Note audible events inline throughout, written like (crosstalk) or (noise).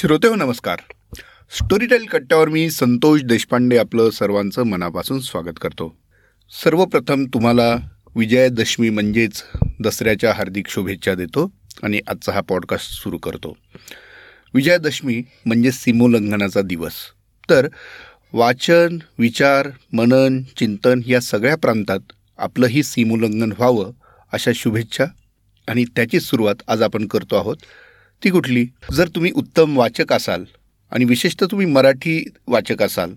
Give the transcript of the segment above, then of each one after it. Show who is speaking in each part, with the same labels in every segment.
Speaker 1: श्रोते हो नमस्कार. स्टोरीटेल कट्ट्यावर मी संतोष देशपांडे आपलं सर्वांचं मनापासून स्वागत करतो. सर्वप्रथम तुम्हाला विजयादशमी म्हणजेच दसऱ्याच्या हार्दिक शुभेच्छा देतो आणि आजचा हा पॉडकास्ट सुरू करतो. विजयादशमी म्हणजे सीमोल्लंघनाचा दिवस. तर वाचन विचार मनन चिंतन या सगळ्या प्रांतात आपलंही सीमोल्लंघन व्हावं अशा शुभेच्छा आणि त्याची सुरुवात आज आपण करतो आहोत. ती कुठली? जर तुम्ही उत्तम वाचक असाल आणि विशेषतः तुम्ही मराठी वाचक असाल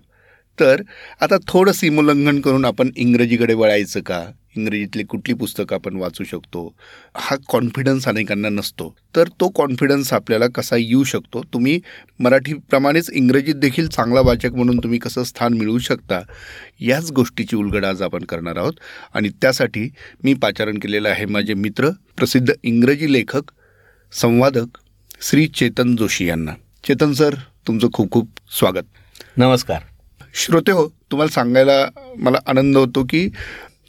Speaker 1: तर आता थोडं सीमोल्लंघन करून आपण इंग्रजीकडे वळायचं का? इंग्रजीतली कुठली पुस्तकं आपण वाचू शकतो? हा कॉन्फिडन्स अनेकांना नसतो. तर तो कॉन्फिडन्स आपल्याला कसा येऊ शकतो? तुम्ही मराठीप्रमाणेच इंग्रजीत देखील चांगला वाचक म्हणून तुम्ही कसं स्थान मिळवू शकता? याच गोष्टीची उलगड आज आपण करणार आहोत. आणि त्यासाठी मी पाचारण केलेलं आहे माझे मित्र प्रसिद्ध इंग्रजी लेखक संवादक श्री चेतन जोशी यांना. चेतन सर तुमचं खूप खूप स्वागत.
Speaker 2: नमस्कार.
Speaker 1: श्रोते हो तुम्हाला सांगायला मला आनंद होतो की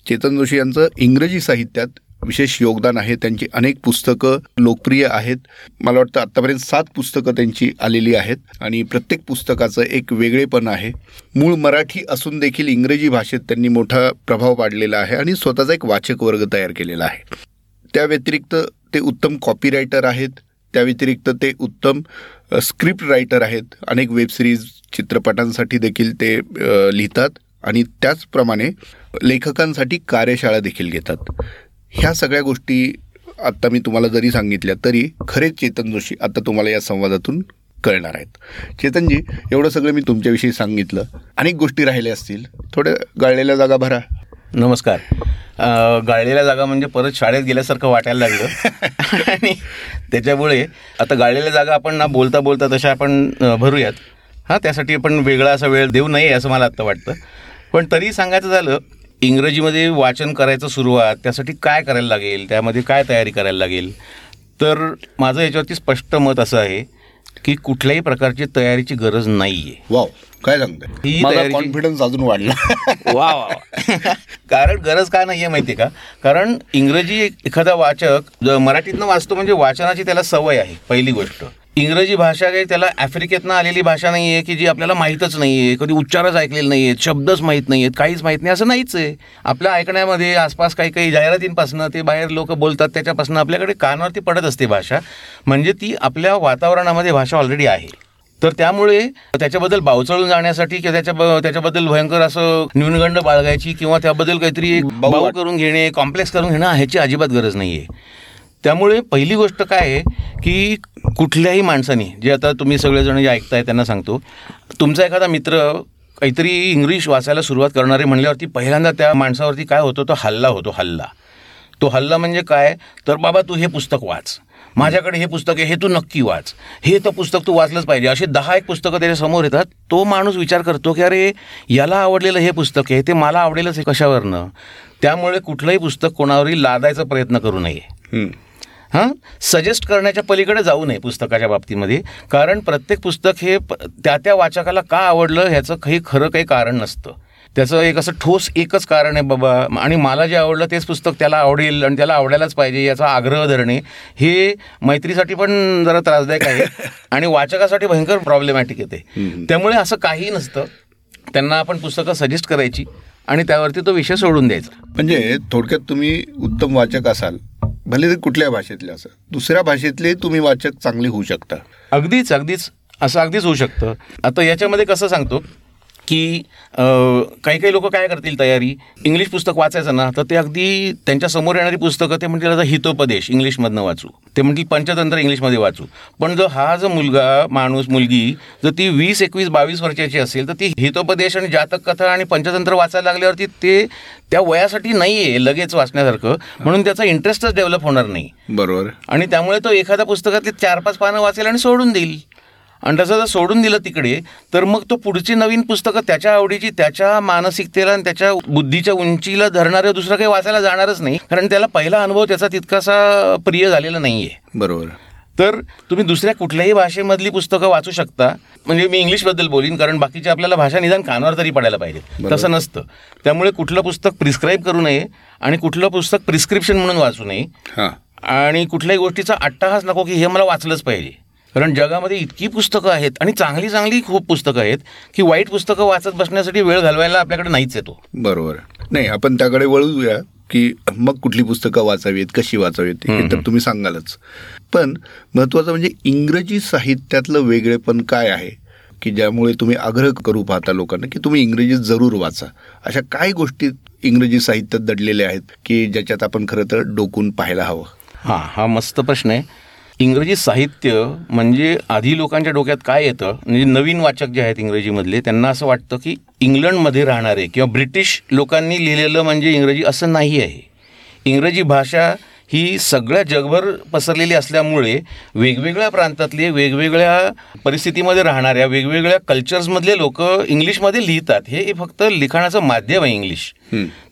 Speaker 1: चेतन जोशी यांचं इंग्रजी साहित्यात विशेष योगदान आहे. त्यांची अनेक पुस्तकं लोकप्रिय आहेत. मला वाटतं आत्तापर्यंत सात पुस्तकं त्यांची आलेली आहेत आणि प्रत्येक पुस्तकाचं एक वेगळेपण आहे. मूळ मराठी असून देखील इंग्रजी भाषेत त्यांनी मोठा प्रभाव पाडलेला आहे आणि स्वतःचा एक वाचक वर्ग तयार केलेला आहे. त्या व्यतिरिक्त ते उत्तम कॉपीरायटर आहेत. त्या व्यतिरिक्त ते उत्तम स्क्रिप्ट रायटर आहेत. अनेक वेबसिरीज चित्रपटांसाठी देखील ते लिहितात आणि त्याचप्रमाणे लेखकांसाठी कार्यशाळा देखील घेतात. ह्या सगळ्या गोष्टी आत्ता मी तुम्हाला जरी सांगितल्या तरी खरेच चेतन जोशी आता तुम्हाला या संवादातून कळणार आहेत. चेतनजी एवढं सगळं मी तुमच्याविषयी सांगितलं. अनेक गोष्टी राहिल्या असतील. थोड्या गाळलेल्या जागा भरा.
Speaker 2: नमस्कार. गाळलेल्या जागा म्हणजे परत शाळेत गेल्यासारखं वाटायला लागलं. (laughs) आणि त्याच्यामुळे आता गाळलेल्या जागा आपण ना बोलता बोलता तशा आपण भरूयात. हां त्यासाठी आपण वेगळा असा वेळ देऊ नये असं मला आत्ता वाटतं. पण तरी सांगायचं झालं इंग्रजीमध्ये वाचन करायचं सुरुवात त्यासाठी काय करायला लागेल त्यामध्ये काय तयारी करायला लागेल? तर माझं याच्यावरती स्पष्ट मत असं आहे की कुठल्याही प्रकारची तयारीची गरज नाही आहे
Speaker 1: वाव काय सांगताय? माझा कॉन्फिडन्स अजून वाढला.
Speaker 2: वा वा कारण गरज काय नाहीये माहितीये का? कारण इंग्रजी एखादा वाचक मराठीतनं वाचतो म्हणजे वाचनाची त्याला सवय आहे पहिली गोष्ट. इंग्रजी भाषा काही त्याला आफ्रिकेतनं आलेली भाषा नाही आहे की जी आपल्याला माहीतच नाही आहे कधी उच्चारच ऐकलेले नाही आहेत शब्दच माहीत नाही आहेत काहीच माहीत नाही असं नाहीच आहे. आपल्या ऐकण्यामध्ये आसपास काही काही जाहिरातींपासून ते बाहेर लोक बोलतात त्याच्यापासून आपल्याकडे कानावरती पडत असते भाषा. म्हणजे ती आपल्या वातावरणामध्ये भाषा ऑलरेडी आहे. तर त्यामुळे त्याच्याबद्दल बावचळून जाण्यासाठी किंवा त्याच्या त्याच्याबद्दल भयंकर असं न्यूनगंड बाळगायची किंवा त्याबद्दल काहीतरी बाऊ करून घेणे कॉम्प्लेक्स करून घेणं ह्याची अजिबात गरज नाही आहे त्यामुळे पहिली गोष्ट काय आहे की कुठल्याही माणसाने जे आता तुम्ही सगळेजण जे ऐकताय त्यांना सांगतो तुमचा एखादा मित्र काहीतरी इंग्लिश वाचायला सुरुवात करणारे म्हणल्यावरती पहिल्यांदा त्या माणसावरती काय होतो? तो हल्ला होतो हल्ला. तो हल्ला म्हणजे काय? तर बाबा तू हे पुस्तक वाच. माझ्याकडे हे पुस्तक आहे हे तू नक्की वाच. हे तर पुस्तक तू वाचलंच पाहिजे. असे दहा एक पुस्तकं त्याच्यासमोर येतात. तो माणूस विचार करतो की अरे याला आवडलेलं हे पुस्तक आहे ते मला आवडेलच आहे कशावरनं? त्यामुळे कुठलंही पुस्तक कोणावरही लादायचा प्रयत्न करू नये. हां? सजेस्ट करण्याच्या पलीकडे जाऊ नये पुस्तकाच्या बाबतीमध्ये. कारण प्रत्येक पुस्तक हे त्या त्या वाचकाला का आवडलं ह्याचं काही खरं काही कारण नसतं. त्याचं एक असं ठोस एकच कारण आहे बाबा. आणि मला जे आवडलं तेच पुस्तक त्याला आवडेल आणि त्याला आवडायलाच पाहिजे याचा आग्रह धरणे. हे मैत्रीसाठी पण जरा त्रासदायक आहे. (laughs) आणि वाचकासाठी भयंकर प्रॉब्लेमॅटिक येते. त्यामुळे असं काही नसतं. त्यांना आपण पुस्तकं सजेस्ट करायची आणि त्यावरती तो विषय सोडून द्यायचा.
Speaker 1: म्हणजे थोडक्यात तुम्ही उत्तम वाचक असाल भले ते कुठल्या भाषेतले असं दुसऱ्या भाषेतले तुम्ही वाचक चांगले होऊ शकता.
Speaker 2: अगदीच अगदीच असं अगदीच होऊ शकतं. आता याच्यामध्ये कसं सांगतो की काही काही लोक काय करतील तयारी? इंग्लिश पुस्तक वाचायचं ना तर ते अगदी त्यांच्यासमोर येणारी पुस्तकं ते म्हणतील आता हितोपदेश इंग्लिशमधनं वाचू. ते म्हणतील पंचतंत्र इंग्लिशमध्ये वाचू. पण जर हा जो मुलगा माणूस मुलगी जर ती वीस एकवीस बावीस वर्षाची असेल तर ती हितोपदेश आणि जातक कथा आणि पंचतंत्र वाचायला लागल्यावरती ते त्या वयासाठी नाही आहे लगेच वाचण्यासारखं. म्हणून त्याचा इंटरेस्टच डेव्हलप होणार नाही.
Speaker 1: बरोबर.
Speaker 2: आणि त्यामुळे तो एखाद्या पुस्तकातले चार पाच पानं वाचेल आणि सोडून देईल. आणि तसं जर सोडून दिलं तिकडे तर मग तो पुढची नवीन पुस्तकं त्याच्या आवडीची त्याच्या मानसिकतेला आणि त्याच्या बुद्धीच्या उंचीला धरणारं दुसरं काही वाचायला जाणारच नाही कारण त्याला पहिला अनुभव त्याचा तितकासा प्रिय झालेला नाही आहे
Speaker 1: बरोबर.
Speaker 2: तर तुम्ही दुसऱ्या कुठल्याही भाषेमधली पुस्तकं वाचू शकता. म्हणजे मी इंग्लिशबद्दल बोलीन कारण बाकीची आपल्याला भाषा निदान कानावर तरी पडायला पाहिजे. तसं नसतं. त्यामुळे कुठलं पुस्तक प्रिस्क्राईब करू नये आणि कुठलं पुस्तक प्रिस्क्रिप्शन म्हणून वाचू नये. आणि कुठल्याही गोष्टीचा अट्टाहास नको की हे मला वाचलंच पाहिजे. कारण जगामध्ये इतकी पुस्तकं आहेत आणि चांगली चांगली खूप पुस्तकं आहेत की वाईट पुस्तकं वाचत बसण्यासाठी वेळ घालवायला आपल्याकडे नाहीच येतो.
Speaker 1: बरोबर. नाही आपण त्याकडे वळूया की मग कुठली पुस्तकं वाचावीत कशी वाचावीत हे तर तुम्ही सांगालच. पण महत्वाचं म्हणजे इंग्रजी साहित्यातलं वेगळेपण काय आहे की ज्यामुळे तुम्ही आग्रह करू पाहता लोकांना की तुम्ही इंग्रजी जरूर वाचा. अशा काय गोष्टी इंग्रजी साहित्यात दडलेल्या आहेत की ज्याच्यात आपण खरं तर डोकून पाहायला हवं?
Speaker 2: हां हा मस्त प्रश्न आहे. इंग्रजी साहित्य म्हणजे आधी लोकांच्या डोक्यात काय येतं म्हणजे नवीन वाचक जे आहेत इंग्रजीमधले त्यांना असं वाटतं की इंग्लंडमध्ये राहणारे किंवा ब्रिटिश लोकांनी लिहिलेलं म्हणजे इंग्रजी असं नाही आहे. इंग्रजी भाषा ही सगळ्या जगभर पसरलेली असल्यामुळे वेगवेगळ्या प्रांतातले वेगवेगळ्या परिस्थितीमध्ये राहणाऱ्या वेगवेगळ्या कल्चर्समधले लोक इंग्लिशमध्ये लिहितात. हे फक्त लिखाणाचं माध्यम आहे इंग्लिश.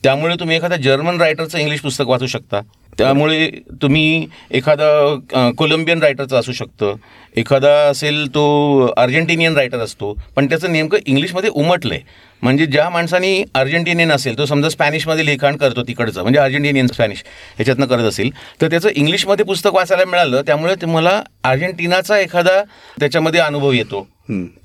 Speaker 2: त्यामुळे तुम्ही एखाद्या जर्मन रायटरचं इंग्लिश पुस्तक वाचू शकता. त्यामुळे तुम्ही एखादा कोलंबियन रायटरचं असू शकतं. एखादा असेल तो अर्जेंटिनियन रायटर असतो. पण त्याचं नेमकं इंग्लिशमध्ये उमटलं आहे म्हणजे ज्या माणसाने अर्जेंटिनियन असेल तो समजा स्पॅनिशमध्ये लिखाण करतो तिकडचं म्हणजे अर्जेंटिनियन स्पॅनिश ह्याच्यातनं करत असेल तर त्याचं इंग्लिशमध्ये पुस्तक वाचायला मिळालं त्यामुळे तुम्हाला अर्जेंटिनाचा एखादा त्याच्यामध्ये अनुभव येतो.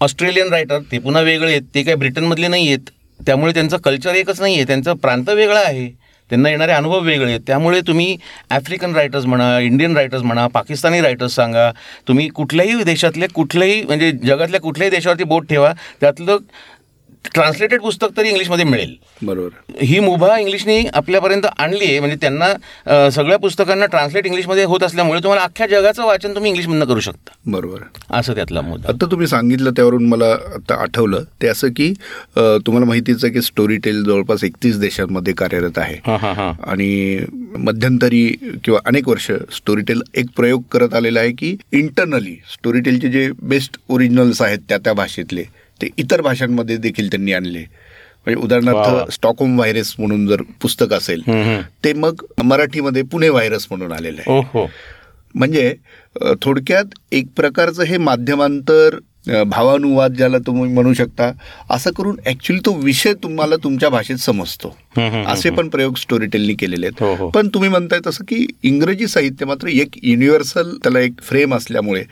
Speaker 2: ऑस्ट्रेलियन रायटर ते पुन्हा वेगळे आहेत ते काही ब्रिटनमधले नाही आहेत त्यामुळे त्यांचं कल्चर एकच नाही आहे त्यांचं प्रांत वेगळा आहे. त्यांना येणारे अनुभव वेगळे आहेत. त्यामुळे तुम्ही आफ्रिकन रायटर्स म्हणा इंडियन रायटर्स म्हणा पाकिस्तानी रायटर्स सांगा. तुम्ही कुठल्याही देशातले कुठल्याही म्हणजे जगातल्या कुठल्याही देशावरती बोट ठेवा. त्यातलं ट्रान्सलेटेड पुस्तक तरी इंग्लिशमध्ये मिळेल.
Speaker 1: बरोबर.
Speaker 2: ही मुभा इंग्लिशने आपल्यापर्यंत आणली आहे म्हणजे त्यांना सगळ्या पुस्तकांना ट्रान्सलेट इंग्लिशमध्ये होत असल्यामुळे तुम्हाला अख्ख्या जगाचं वाचन तुम्ही इंग्लिशमधनं करू शकता.
Speaker 1: बरोबर.
Speaker 2: असं त्यातला मुद्दा.
Speaker 1: आता तुम्ही सांगितलं त्यावरून मला आता आठवलं ते असं की तुम्हाला माहितीच आहे की स्टोरी टेल जवळपास एकतीस देशांमध्ये कार्यरत आहे. आणि मध्यंतरी किंवा अनेक वर्ष स्टोरीटेल एक प्रयोग करत आलेला आहे की इंटरनली स्टोरीटेलचे जे बेस्ट ओरिजिनल्स आहेत त्या त्या भाषेतले ते इतर भाषांमध्ये देखील त्यांनी आणले म्हणजे. उदाहरणार्थ स्टॉकहोम व्हायरस म्हणून जर पुस्तक असेल. ते मग मराठीमध्ये पुणे व्हायरस म्हणून आलेलं आहे
Speaker 2: हो
Speaker 1: म्हणजे थोडक्यात एक प्रकारचं हे माध्यमांतर भावानुवाद ज्याला तुम्ही म्हणू शकता असं करून ऍक्च्युली तो विषय तुम्हाला तुमच्या भाषेत समजतो असे पण प्रयोग स्टोरी टेलनी केलेले
Speaker 2: हो,
Speaker 1: आहेत
Speaker 2: हो.
Speaker 1: पण तुम्ही म्हणताय तसं की इंग्रजी साहित्य मात्र एक युनिव्हर्सल त्याला एक फ्रेम असल्यामुळे.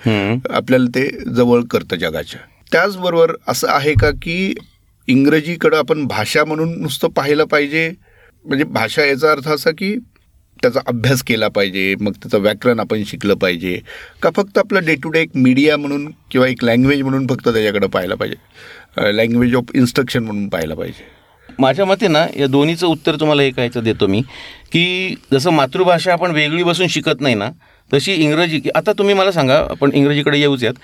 Speaker 1: आपल्याला ते जवळ करतं जगाच्या त्याचबरोबर असं आहे का की इंग्रजीकडं आपण भाषा म्हणून नुसतं पाहिलं पाहिजे? म्हणजे भाषा याचा अर्थ असा की त्याचा अभ्यास केला पाहिजे मग त्याचं व्याकरण आपण शिकलं पाहिजे. का फक्त आपलं डे टू डे एक मीडिया म्हणून किंवा एक लँग्वेज म्हणून फक्त त्याच्याकडं पाहायला पाहिजे? लँग्वेज ऑफ इन्स्ट्रक्शन म्हणून पाहायला पाहिजे.
Speaker 2: माझ्या मते ना या दोन्हीचं उत्तर तुम्हाला एका याचं देतो मी की जसं मातृभाषा आपण वेगळी बसून शिकत नाही ना तशी इंग्रजी की आता तुम्ही मला सांगा आपण इंग्रजीकडे येऊच यात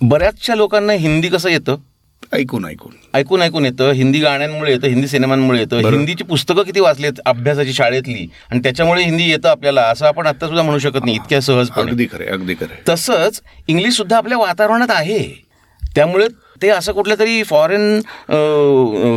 Speaker 2: बऱ्याचशा लोकांना हिंदी कसं येतं?
Speaker 1: ऐकून ऐकून.
Speaker 2: ऐकून ऐकून येतं. हिंदी गाण्यांमुळे येतं हिंदी सिनेमांमुळे येतं. हिंदीची पुस्तकं किती वाचलीत अभ्यासाची शाळेतली? आणि त्याच्यामुळे हिंदी येतं आपल्याला असं आपण आता सुद्धा म्हणू शकत नाही इतक्या सहजपणे.
Speaker 1: अगदी खरं अगदी खरं
Speaker 2: तसंच इंग्लिश सुद्धा आपल्या वातावरणात आहे. त्यामुळे ते असं कुठलं तरी फॉरेन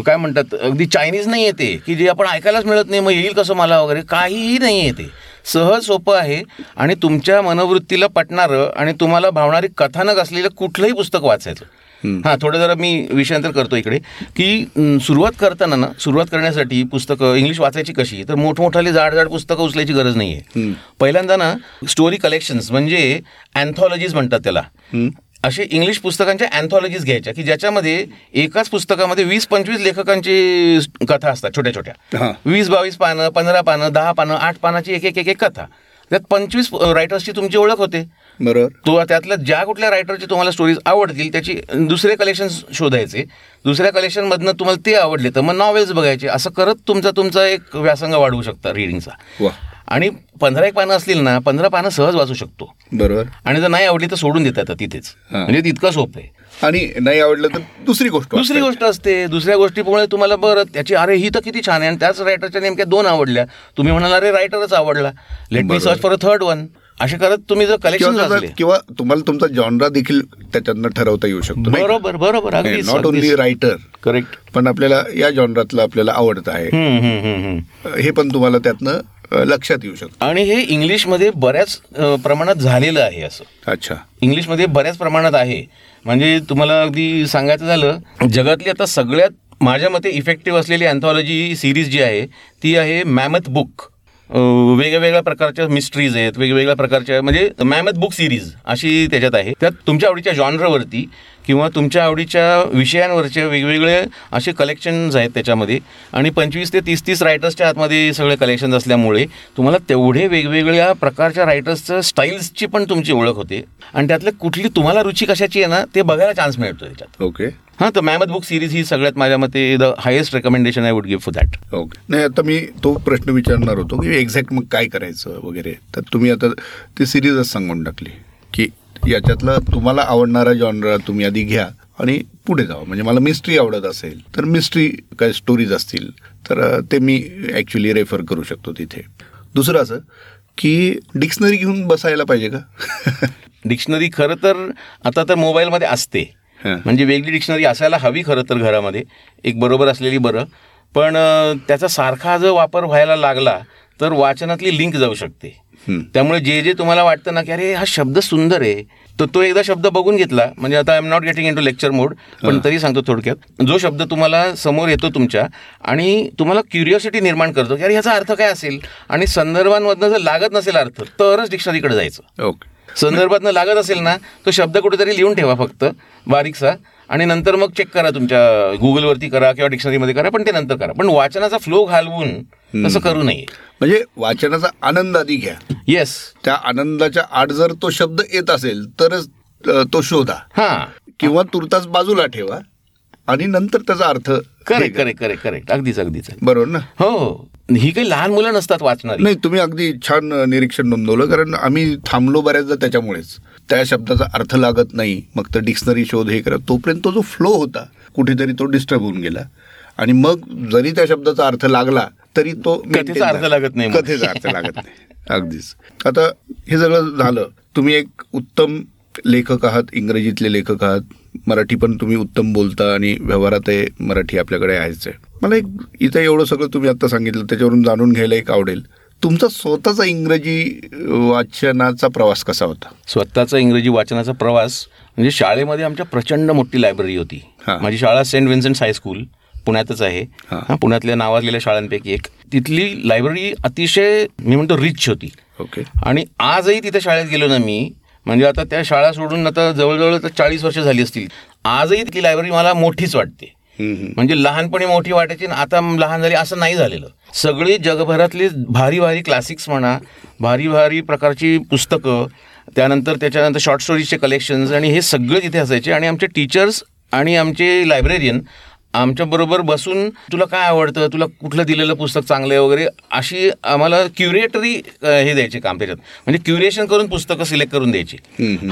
Speaker 2: काय म्हणतात अगदी चायनीज नाही येते की जे आपण ऐकायलाच मिळत नाही मग येईल कसं मला वगैरे? काहीही नाही येते सहज सोपं आहे आणि तुमच्या मनोवृत्तीला पटणारं आणि तुम्हाला भावणारी कथानक असलेलं कुठलंही पुस्तक वाचायचं. हां थोडं जरा मी विषयांतर करतो इकडे की सुरुवात करताना ना सुरुवात करण्यासाठी पुस्तकं इंग्लिश वाचायची कशी तर मोठमोठाली जाड जाड पुस्तकं उचलायची गरज नाही आहे. पहिल्यांदा ना स्टोरी कलेक्शन्स म्हणजे अँथॉलॉजीज म्हणतात त्याला. असे इंग्लिश पुस्तकांच्या अँथॉलॉजीज घ्यायच्या की ज्याच्यामध्ये एकाच पुस्तकामध्ये वीस पंचवीस लेखकांची कथा असतात छोट्या. छोट्या. वीस बावीस पानं पंधरा पानं दहा पानं आठ पानाची एक एक एक एक कथा. त्यात पंचवीस रायटर्सची तुमची ओळख होते.
Speaker 1: बरोबर.
Speaker 2: तो त्यातल्या ज्या कुठल्या रायटरची तुम्हाला स्टोरीज आवडतील त्याची दुसरे कलेक्शन शोधायचे. दुसऱ्या कलेक्शनमधनं तुम्हाला ते आवडले तर मग नॉवेल्स बघायचे. असं करत तुमचा तुमचा एक व्यासंग वाढवू शकता रिडिंगचा आणि पंधरा एक पानं असतील ना पंधरा पानं सहज वाचू शकतो.
Speaker 1: बरोबर.
Speaker 2: आणि जर नाही आवडली तर सोडून देता येतं तिथेच. म्हणजे तितकं सोपं आहे.
Speaker 1: आणि नाही आवडलं तर दुसरी गोष्ट
Speaker 2: दुसरी. गोष्ट असते. दुसऱ्या गोष्टीमुळे तुम्हाला बरं त्याची अरे ही तर किती छान आहे. आणि त्याच रायटरच्या नेमक्या दोन आवडल्या. तुम्ही म्हणाल अरे रायटरच आवडला. Let me. Search for a third one असे करत तुम्ही जर कलेक्शन
Speaker 1: किंवा तुम्हाला तुमचा जॉनरा देखील त्याच्यातनं ठरवता येऊ शकतो
Speaker 2: बरोबर बरोबर
Speaker 1: नॉट ओनली रायटर
Speaker 2: करेक्ट
Speaker 1: पण आपल्याला या जॉनरातलं आपल्याला आवडत आहे. हे पण तुम्हाला त्यातनं लक्षात येऊ शकतं.
Speaker 2: आणि हे इंग्लिशमध्ये बऱ्याच अ, प्रमाणात झालेलं आहे असं.
Speaker 1: अच्छा.
Speaker 2: इंग्लिशमध्ये बऱ्याच प्रमाणात आहे. म्हणजे तुम्हाला अगदी सांगायचं झालं जगातली आता सगळ्यात माझ्या मते इफेक्टिव्ह असलेली अँथॉलॉजी सिरीज जी आहे ती आहे मॅमथ बुक वेगवेगळ्या प्रकारच्या मिस्ट्रीज आहेत वेगवेगळ्या प्रकारच्या म्हणजे मॅमथ बुक सिरीज अशी त्याच्यात आहे. त्यात तुमच्या आवडीच्या जॉनरवरती किंवा तुमच्या आवडीच्या विषयांवरचे वेगवेगळे असे कलेक्शन्स आहेत त्याच्यामध्ये. आणि पंचवीस ते तीस तीस रायटर्सच्या आतमध्ये सगळे कलेक्शन्स असल्यामुळे तुम्हाला तेवढे वेगवेगळ्या प्रकारच्या रायटर्सचं स्टाईल्सची पण तुमची ओळख होते. आणि त्यातलं कुठली तुम्हाला रुची कशाची आहे ना ते बघायला चान्स मिळतो त्याच्यात.
Speaker 1: ओके
Speaker 2: हां तर मॅमथ बुक सिरीज ही सगळ्यात माझ्या मते the highest recommendation I would give for that
Speaker 1: okay नाही आता मी तो प्रश्न विचारणार होतो की एक्झॅक्ट मग काय करायचं वगैरे. तर तुम्ही आता ती सिरीजच सांगून टाकली की याच्यातला तुम्हाला आवडणारा जॉनरा तुम्ही आधी घ्या आणि पुढे जावा. म्हणजे मला मिस्ट्री आवडत असेल तर मिस्ट्री काय स्टोरीज असतील तर ते मी ॲक्च्युली रेफर करू शकतो तिथे. दुसरं असं की डिक्शनरी घेऊन बसायला पाहिजे का? (laughs)
Speaker 2: डिक्शनरी खरं तर आता तर मोबाईलमध्ये असते. म्हणजे वेगळी डिक्शनरी असायला हवी खरं तर घरामध्ये. एक बरोबर असलेली बरं. पण त्याचा सारखा जर वापर व्हायला लागला तर वाचनातली लिंक जाऊ शकते. त्यामुळे जे जे तुम्हाला वाटतं ना की अरे हा शब्द सुंदर आहे तर तो एकदा शब्द बघून घेतला म्हणजे आता I am not getting into lecture mode पण तरी सांगतो थोडक्यात जो शब्द तुम्हाला समोर येतो तुमच्या आणि तुम्हाला क्युरिओसिटी निर्माण करतो की अरे ह्याचा अर्थ काय असेल? आणि संदर्भांमधनं जर लागत नसेल अर्थ तरच डिक्शनरीकडे जायचं.
Speaker 1: ओके.
Speaker 2: संदर्भातनं लागत असेल ना तो शब्द कुठेतरी लिहून ठेवा फक्त बारीकसा. आणि नंतर मग चेक करा तुमच्या गुगलवरती करा किंवा डिक्शनरीमध्ये करा पण ते नंतर करा. पण वाचनाचा फ्लो घालवून तसं करू नये.
Speaker 1: म्हणजे वाचनाचा आनंद आधी घ्या.
Speaker 2: येस
Speaker 1: त्या आनंदाच्या आड जर तो शब्द येत असेल तरच तो शोधा.
Speaker 2: हां.
Speaker 1: किंवा तुर्तास बाजूला ठेवा आणि नंतर त्याचा अर्थ
Speaker 2: करेक्ट करेक्ट करेक्ट करेक्ट अगदीच अगदीच.
Speaker 1: बरोबर ना?
Speaker 2: हो. ही काही लहान मुलं नसतात वाचणारी.
Speaker 1: नाही तुम्ही अगदी छान निरीक्षण नोंदवलं कारण आम्ही थांबलो बऱ्याचदा त्याच्यामुळेच. त्या शब्दाचा अर्थ लागत नाही मग तर डिक्शनरी शोध हे करत तोपर्यंत तो जो फ्लो होता कुठेतरी तो डिस्टर्ब होऊन गेला. आणि मग जरी त्या शब्दाचा अर्थ लागला तरी तो
Speaker 2: कथेचा अर्थ. लागत नाही.
Speaker 1: कथेचा अर्थ लागत नाही. अगदीच. आता हे सगळं झालं. तुम्ही एक उत्तम लेखक आहात इंग्रजीतले लेखक आहात. मराठी पण तुम्ही उत्तम बोलता आणि व्यवहारात आहे मराठी आपल्याकडे आहेच आहे. मला एक इथं एवढं सगळं तुम्ही आता सांगितलं त्याच्यावरून जाणून घ्यायला एक आवडेल. तुमचा स्वतःचा इंग्रजी वाचनाचा प्रवास कसा होता?
Speaker 2: स्वतःचा इंग्रजी वाचनाचा प्रवास म्हणजे शाळेमध्ये आमच्या प्रचंड मोठी लायब्ररी होती.
Speaker 1: हां.
Speaker 2: माझी शाळा सेंट विन्सेंट हायस्कूल पुण्यातच आहे. पुण्यातल्या नावाजलेल्या शाळांपैकी एक. तिथली लायब्ररी अतिशय मी म्हणतो रिच होती.
Speaker 1: ओके.
Speaker 2: आणि आजही तिथे शाळेत गेलो ना मी म्हणजे आता त्या शाळा सोडून आता जवळजवळ तर चाळीस वर्ष झाली असतील. आजही ती लायब्ररी मला मोठीच वाटते. म्हणजे लहानपणी मोठी वाटायची आणि आता लहान झाली असं नाही झालेलं. सगळी जगभरातली भारी भारी क्लासिक्स म्हणा भारी भारी प्रकारची पुस्तकं त्यानंतर त्याच्यानंतर शॉर्ट स्टोरीजचे कलेक्शन्स आणि हे सगळे तिथे असायचे. आणि आमचे टीचर्स आणि आमचे लायब्रेरियन आमच्याबरोबर बसून तुला काय आवडतं? तुला कुठलं दिलेलं पुस्तक चांगलं आहे वगैरे? अशी आम्हाला क्युरेटरी हे द्यायचे काम त्याच्यात. म्हणजे क्युरेशन करून पुस्तकं सिलेक्ट करून द्यायची.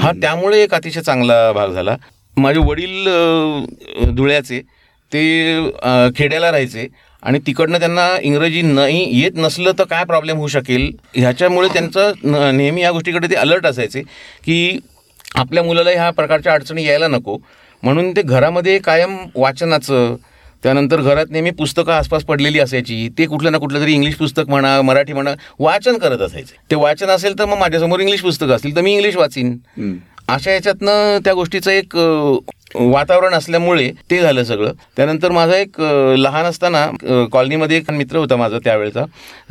Speaker 2: हा त्यामुळे एक अतिशय चांगला भाग झाला. माझे वडील धुळ्याचे ते खेड्याला राहायचे आणि तिकडनं त्यांना इंग्रजी नाही येत नसलं तर काय प्रॉब्लेम होऊ शकेल? ह्याच्यामुळे त्यांचं नेहमी या गोष्टीकडे ते अलर्ट असायचे की आपल्या मुलाला ह्या प्रकारच्या अडचणी यायला नको. म्हणून ते घरामध्ये कायम वाचनाचं त्यानंतर घरात नेहमी पुस्तकं आसपास पडलेली असायची. ते कुठलं ना कुठलं तरी इंग्लिश पुस्तक म्हणा मराठी म्हणा वाचन करत असायचे. ते वाचन असेल तर मग माझ्यासमोर इंग्लिश पुस्तकं असतील तर मी इंग्लिश वाचीन. अशा याच्यातनं त्या गोष्टीचं एक वातावरण असल्यामुळे ते झालं सगळं. त्यानंतर माझा एक लहान असताना कॉलनीमध्ये एक मित्र होता माझा त्यावेळेचा